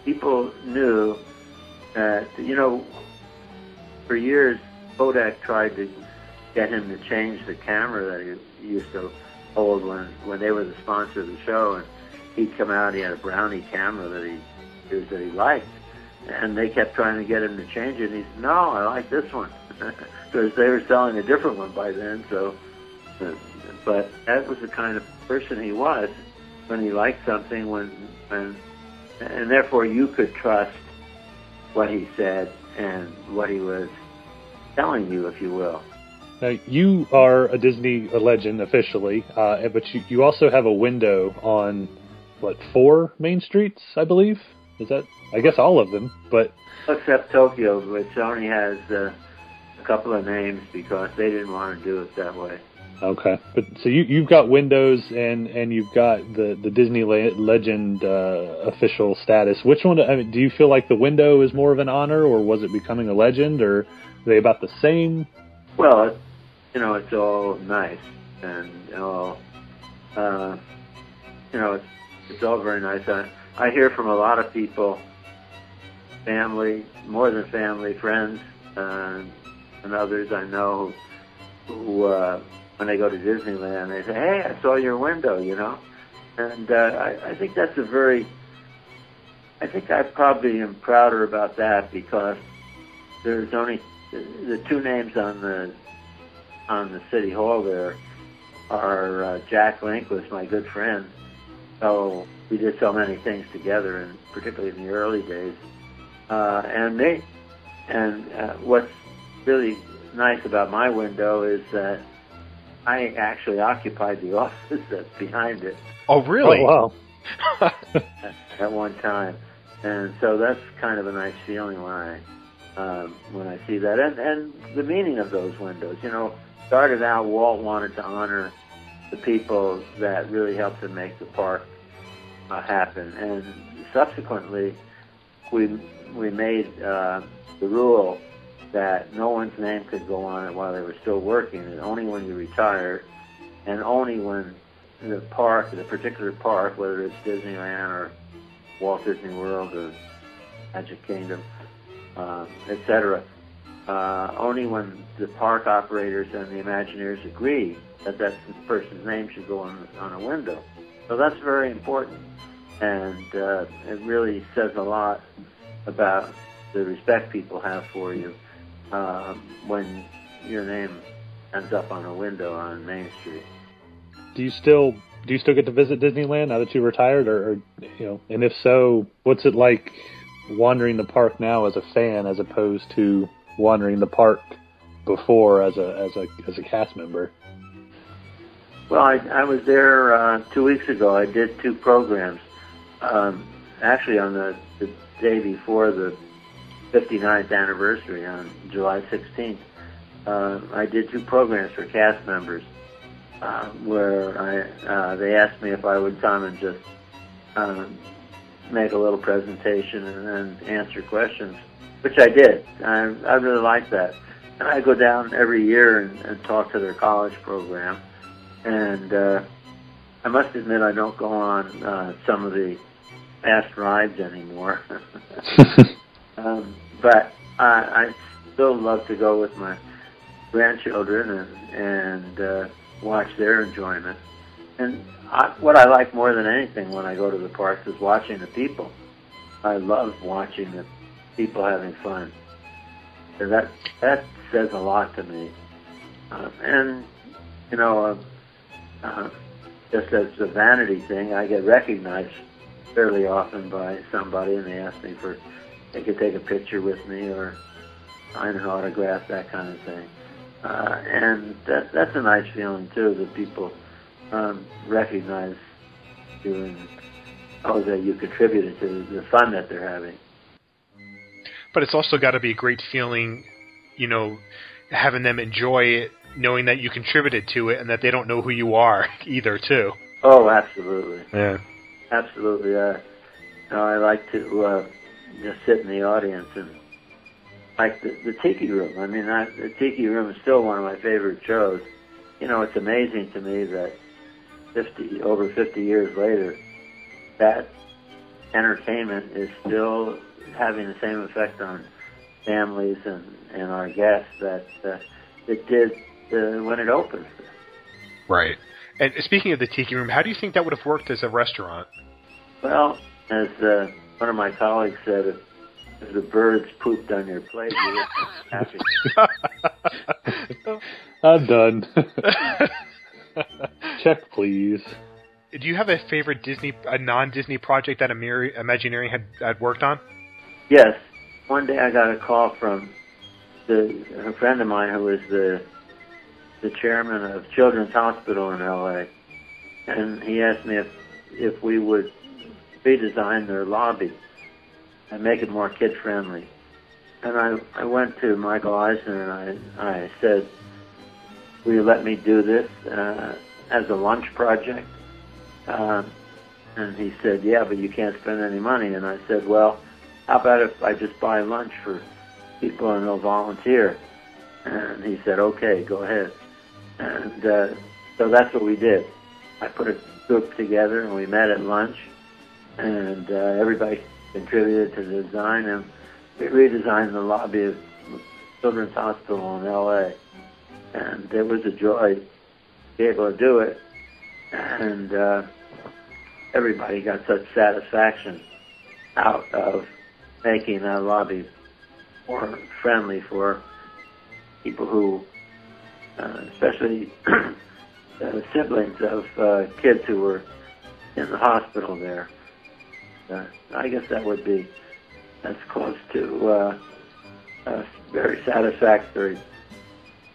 People knew that, you know, for years, Kodak tried to get him to change the camera that he used to hold when when they were the sponsor of the show, and he'd come out. He had a Brownie camera that he used that he liked, and they kept trying to get him to change it. And he said, "No, I like this one," because they were selling a different one by then. So, but that was the kind of person he was when he liked something. When and therefore you could trust what he said and what he was telling you, if you will. Now, you are a Disney legend officially, uh, but you, you also have a window on what four main streets, I believe. Is that? I guess all of them, but except Tokyo, which only has uh, a couple of names because they didn't want to do it that way. Okay, but so you you've got Windows and and you've got the the Disney Le- Legend uh, official status. Which one? I mean, do you feel like the window is more of an honor, or was it becoming a legend, or are they about the same? Well, it, you know, it's all nice and all, uh, you know, it's it's all very nice. I I hear from a lot of people, family, more than family, friends, uh, and others I know who. uh, when they go to Disneyland, they say, "Hey, I saw your window," you know, and uh, I, I think that's a very. I think I probably am prouder about that because there's only the two names on the on the city hall there are uh, Jack Lindquist my good friend. So we did so many things together, and particularly in the early days, uh, and me. And uh, what's really nice about my window is that I actually occupied the office that's behind it. Oh, really? Oh, wow. at one time, and so that's kind of a nice feeling when I um, when I see that, and and the meaning of those windows. You know, started out, Walt wanted to honor the people that really helped to make the park uh, happen, and subsequently, we we made uh, the rule that no one's name could go on it while they were still working, and only when you retired, and only when the park, the particular park, whether it's Disneyland or Walt Disney World or Magic Kingdom, uh, etc., uh, only when the park operators and the Imagineers agree that that person's name should go on on a window. So that's very important, and uh, it really says a lot about the respect people have for you uh, when your name ends up on a window on Main Street. Do you still do you still get to visit Disneyland now that you retired, or, or you know? And if so, what's it like wandering the park now as a fan, as opposed to wandering the park before as a as a as a cast member? Well, I, I was there uh, two weeks ago. I did two programs. Um, actually, on the, the day before the 59th anniversary on July 16th, uh, I did two programs for cast members uh, where I uh, they asked me if I would come and just um, make a little presentation and then answer questions, which I did. I, I really like that. And I go down every year and, and talk to their college program. And uh, I must admit, I don't go on uh, some of the fast rides anymore. um, but I, I still love to go with my grandchildren and and uh, watch their enjoyment. And I, what I like more than anything when I go to the parks is watching the people. I love watching the people having fun. So that that says a lot to me. Uh, and you know, uh, uh, just as a vanity thing, I get recognized fairly often by somebody, and they ask me for they could take a picture with me or sign an autograph, that kind of thing. Uh, and that, that's a nice feeling too that people um, recognize you and oh that you contributed to the fun that they're having. But it's also got to be a great feeling, you know, having them enjoy it, knowing that you contributed to it, and that they don't know who you are either, too. Oh, absolutely. Yeah. Absolutely. Uh, know, I like to uh, just sit in the audience and like the, the Tiki Room. I mean, I, the Tiki Room is still one of my favorite shows. You know, it's amazing to me that 50 over 50 years later, that entertainment is still having the same effect on families and, and our guests that uh, it did uh, when it opened. Right. And speaking of the Tiki Room, how do you think that would have worked as a restaurant? Well, as uh, one of my colleagues said, if, if the birds pooped on your plate, you would be happy. I'm done. Check, please. Do you have a favorite Disney, a non-Disney project that Amir, Imagineering had, had worked on? Yes. One day I got a call from the, a friend of mine who was the the chairman of Children's Hospital in L.A. And he asked me if if we would redesign their lobby and make it more kid friendly. And I, I went to Michael Eisner and I, I said, will you let me do this uh, as a lunch project? Um, and he said, yeah, but you can't spend any money. And I said, well, how about if I just buy lunch for people and they'll volunteer? And he said, okay, go ahead. And uh, so that's what we did. I put a group together and we met at lunch and uh, everybody contributed to the design and we redesigned the lobby of Children's Hospital in L.A. And it was a joy to be able to do it. And uh, everybody got such satisfaction out of making that lobby more friendly for people who, uh, especially uh, siblings of uh, kids who were in the hospital there. Uh, I guess that would be as close to uh, a very satisfactory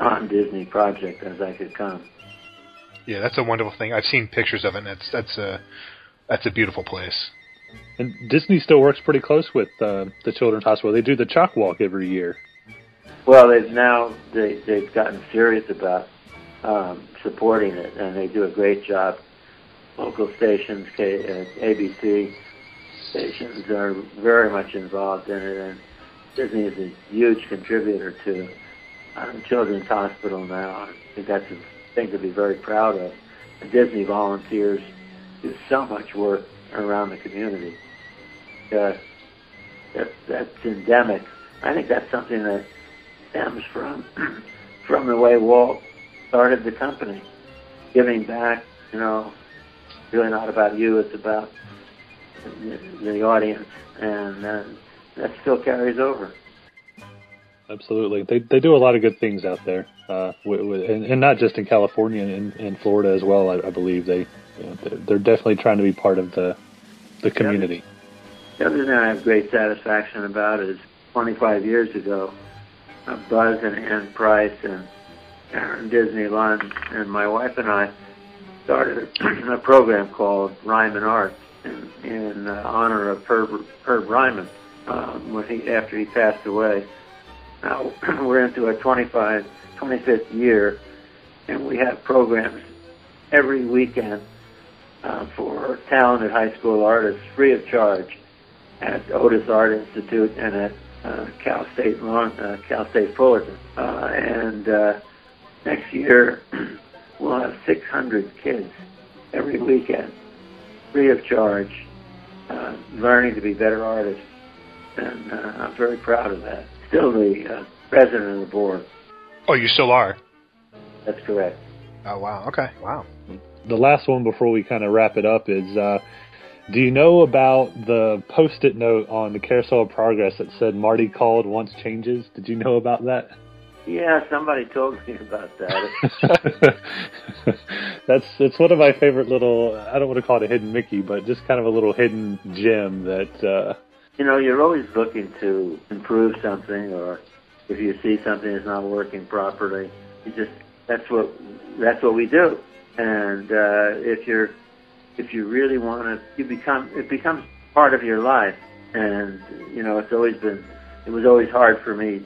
on Disney project as I could come. Yeah, that's a wonderful thing. I've seen pictures of it, and that's that's a that's a beautiful place. And Disney still works pretty close with uh, the Children's Hospital. They do the chalk walk every year. Well, they've now they they've gotten serious about um, supporting it, and they do a great job. Local stations, K, uh, ABC stations, are very much involved in it, and Disney is a huge contributor to um, Children's Hospital now. I think that's a thing to be very proud of. The Disney volunteers do so much work around the community. Uh, that, that's endemic. I think that's something that stems from from the way Walt started the company, giving back. You know, really not about you; it's about the, the audience, and uh, that still carries over. Absolutely, they they do a lot of good things out there, uh, with, with, and, and not just in California and in Florida as well. I, I believe they you know, they're, they're definitely trying to be part of the the community. The other thing I have great satisfaction about is 25 years ago, Buzz and Ann Price and Sharon Disney Lund and my wife and I started a program called Ryman Arts in, in uh, honor of Herb, Herb Ryman um, when he, after he passed away. Now we're into our 25, 25th year, and we have programs every weekend uh, for talented high school artists free of charge at Otis Art Institute and at uh, Cal State Long, uh, Cal State Fullerton. Uh, and uh, next year we'll have 600 kids every weekend, free of charge, uh, learning to be better artists. And uh, I'm very proud of that. Still the uh, president of the board. Oh, you still are. That's correct. Oh wow. Okay. Wow. The last one before we kind of wrap it up is. Uh, do you know about the post-it note on the Carousel of Progress that said Marty called once changes? Did you know about that? Yeah, somebody told me about that. That's it's one of my favorite little. I don't want to call it a hidden Mickey, but just kind of a little hidden gem that. uh You know, you're always looking to improve something, or if you see something that's not working properly, you just that's what that's what we do. And uh, if you're if you really want to, you become it becomes part of your life. And you know, it's always been it was always hard for me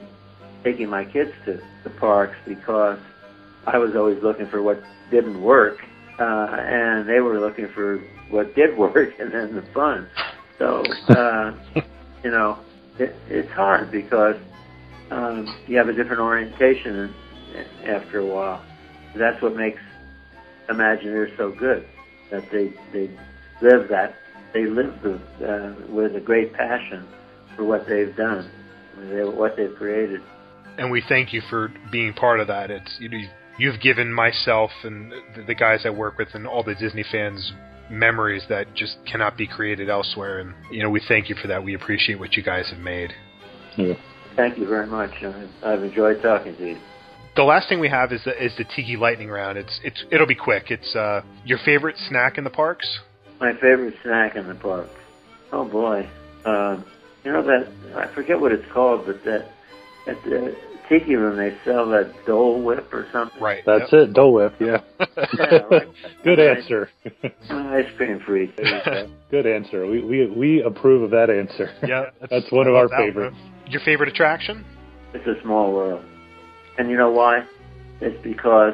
taking my kids to the parks because I was always looking for what didn't work, uh, and they were looking for what did work, and then the fun. So uh, you know, it, it's hard because um, you have a different orientation after a while. That's what makes Imagineers so good that they they live that they live the, uh, with a great passion for what they've done, what they've created. And we thank you for being part of that. It's you know, you've given myself and the, the guys I work with and all the Disney fans memories that just cannot be created elsewhere. And you know, we thank you for that. We appreciate what you guys have made. Yeah. Thank you very much. I've enjoyed talking to you. The last thing we have is the, is the Tiki Lightning Round. It's it's it'll be quick. It's uh, your favorite snack in the parks. My favorite snack in the park. Oh boy, uh, you know that I forget what it's called, but that at the Tiki Room, they sell that Dole Whip or something. Right. That's yep. it, Dole Whip. Yeah. Yeah, like Good answer. Ice cream freak. Good answer. We we we approve of that answer. Yeah, That's one of our love that one. favorites. Your favorite attraction? It's a small world. And you know why? It's because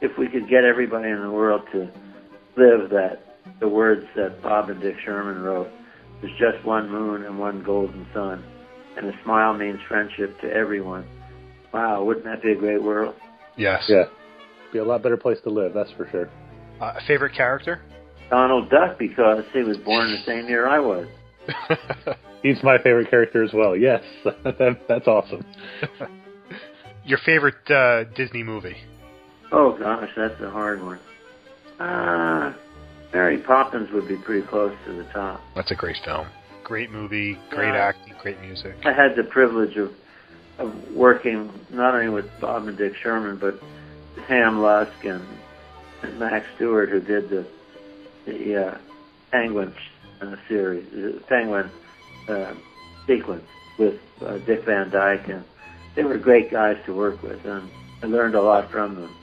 if we could get everybody in the world to live that, the words that Bob and Dick Sherman wrote, there's just one moon and one golden sun, and a smile means friendship to everyone. Wow, wouldn't that be a great world? Yes. Yeah. Be a lot better place to live, that's for sure. Uh, favorite character? Donald Duck, because he was born the same year I was. He's my favorite character as well. Yes, that, that's awesome. Your favorite uh, Disney movie? Oh gosh, that's a hard one. Uh, Mary Poppins would be pretty close to the top. That's a great film. Great movie, great Yeah. acting, great music. I had the privilege of of working not only with Bob and Dick Sherman, but Ham Luske and, and Max Stewart, who did the the uh, Penguin uh, series, the Penguin uh, sequence with uh, Dick Van Dyke, and they were great guys to work with, and I learned a lot from them.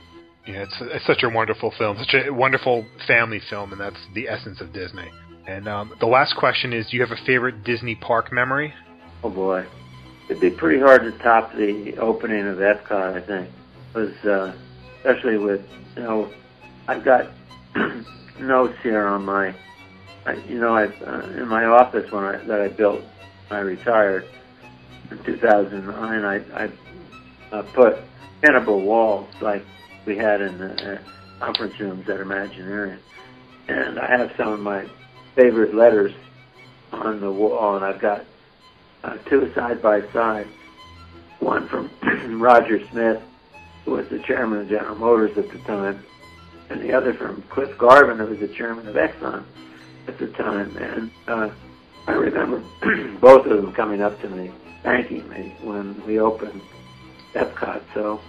Yeah, it's, it's such a wonderful film, such a wonderful family film, and that's the essence of Disney. And um, the last question is: Do you have a favorite Disney park memory? Oh boy, it'd be pretty hard to top the opening of Epcot. I think it was uh, especially with you know I've got notes here on my I, you know I uh, in my office when I that I built when I retired in 2009. I I uh, put pinnable walls like we had in the uh, conference rooms at Imagineering, and I have some of my favorite letters on the wall, and I've got uh, two side by side. One from Roger Smith, who was the chairman of General Motors at the time, and the other from Cliff Garvin, who was the chairman of Exxon at the time. And uh, I remember both of them coming up to me, thanking me when we opened Epcot. So,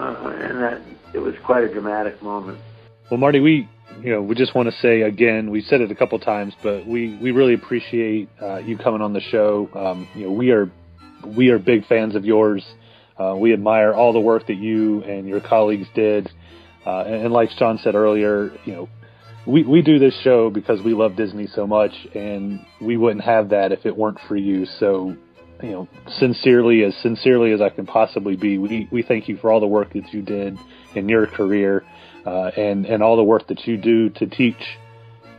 uh, and that it was quite a dramatic moment. Well, Marty, we you know we just want to say again, we said it a couple times, but we we really appreciate uh, you coming on the show. Um, you know, we are we are big fans of yours. Uh, we admire all the work that you and your colleagues did. Uh, and, and like Sean said earlier, you know, we, we do this show because we love Disney so much, and we wouldn't have that if it weren't for you. So, you know, sincerely, as sincerely as I can possibly be, we, we thank you for all the work that you did in your career, uh, and, and all the work that you do to teach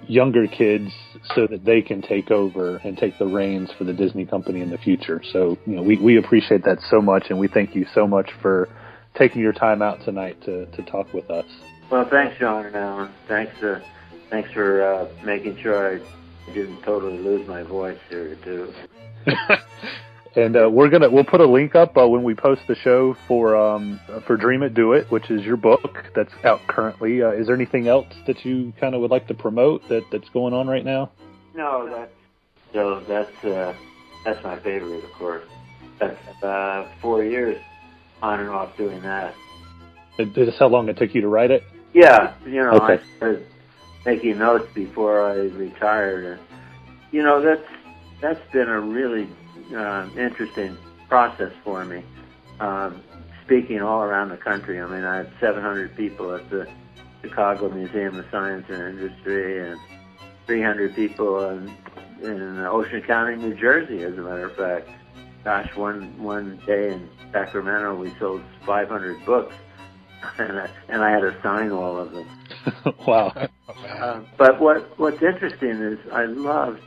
younger kids so that they can take over and take the reins for the Disney company in the future. So, you know, we, we appreciate that so much, and we thank you so much for taking your time out tonight to, to talk with us. Well, thanks, John and Alan. Thanks, uh, thanks for uh, making sure I didn't totally lose my voice here too. And uh, we're gonna we'll put a link up uh, when we post the show for um, for Dream It Do It, which is your book that's out currently. Uh, is there anything else that you kind of would like to promote that that's going on right now? No, that's so that's uh, that's my favorite, of course. That's uh, four years on and off doing that. Is this how long it took you to write it? Yeah, you know, Okay. I started making notes before I retired, and you know that's that's been a really uh, interesting process for me. Um, speaking all around the country, I mean, I had 700 people at the Chicago Museum of Science and Industry, and 300 people in, in Ocean County, New Jersey, as a matter of fact. Gosh, one one day in Sacramento, we sold 500 books, and I, and I had to sign all of them. wow. Uh, but what what's interesting is I love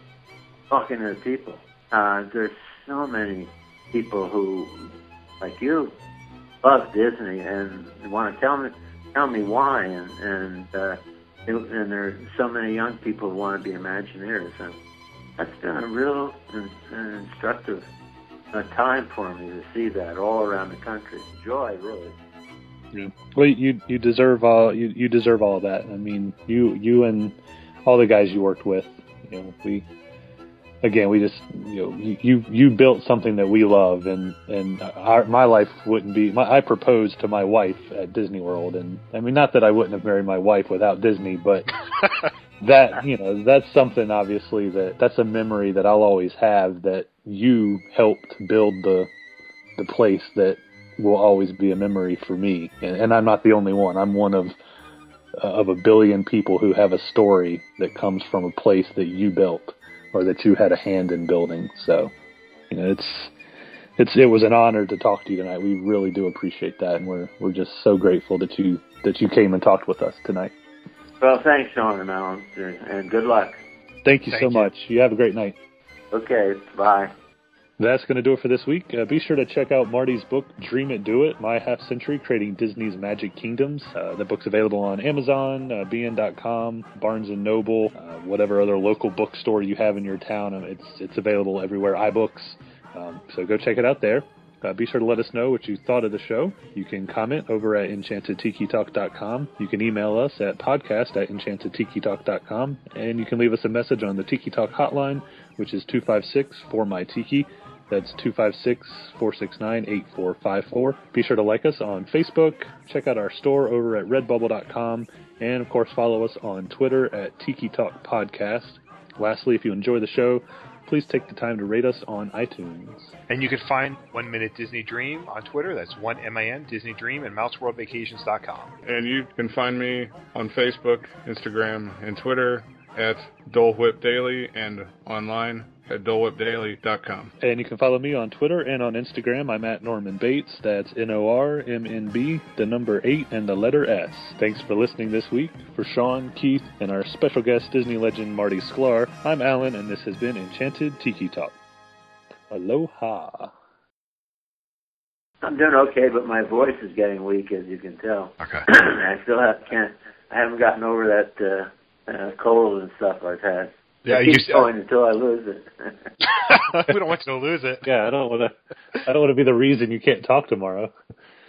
talking to people. Uh, there's so many people who, like you, love Disney and want to tell me tell me why, and and uh, and there are so many young people who want to be Imagineers, and that's been a real in, an instructive uh, time for me to see that all around the country. Joy, really. Yeah. Well, you you deserve all you, you deserve all of that. I mean, you you and all the guys you worked with. You know, we again we just you know you you, built something that we love, and and our, my life wouldn't be. My, I proposed to my wife at Disney World, and I mean not that I wouldn't have married my wife without Disney, but that you know that's something obviously that that's a memory that I'll always have that you helped build the the place that will always be a memory for me. And, and I'm not the only one. I'm one of uh, of a billion people who have a story that comes from a place that you built or that you had a hand in building. So, you know, it's it's it was an honor to talk to you tonight. We really do appreciate that, and we're we're just so grateful that you that you came and talked with us tonight. Well, thanks, Sean and Alan, and good luck. Thank you Thank so you. much. You have a great night. Okay, bye. That's going to do it for this week. Uh, be sure to check out Marty's book, Dream It, Do It My Half Century Creating Disney's Magic Kingdoms. Uh, the book's available on Amazon, uh, BN.com, Barnes & Noble, uh, whatever other local bookstore you have in your town. Um, It's, it's available everywhere, iBooks. Um, so go check it out there. Uh, be sure to let us know what you thought of the show. You can comment over at enchantedtikitalk.com. You can email us at podcast at enchantedtikitalk.com. And you can leave us a message on the Tiki Talk hotline, which is 256 for my Tiki. That's 256 469 8454. Be sure to like us on Facebook. Check out our store over at redbubble.com. And of course, follow us on Twitter at Tiki Talk Podcast. Lastly, if you enjoy the show, please take the time to rate us on iTunes. And you can find One Minute Disney Dream on Twitter. That's one M I N Disney Dream and MouseWorldVacations.com. And you can find me on Facebook, Instagram, and Twitter at Dole Whip Daily and online at dolewhipdaily.com. And you can follow me on Twitter and on Instagram. I'm at Norman Bates. That's N O R M N B, the number 8, and the letter S. Thanks for listening this week. For Sean, Keith, and our special guest, Disney legend Marty Sklar, I'm Alan, and this has been Enchanted Tiki Talk. Aloha. I'm doing okay, but my voice is getting weak, as you can tell. Okay. I still have can't. I haven't gotten over that uh, uh, cold and stuff I've had. Yeah, I you keep going until I lose it. we don't want you to lose it. Yeah, I don't want to. I don't want to be the reason you can't talk tomorrow.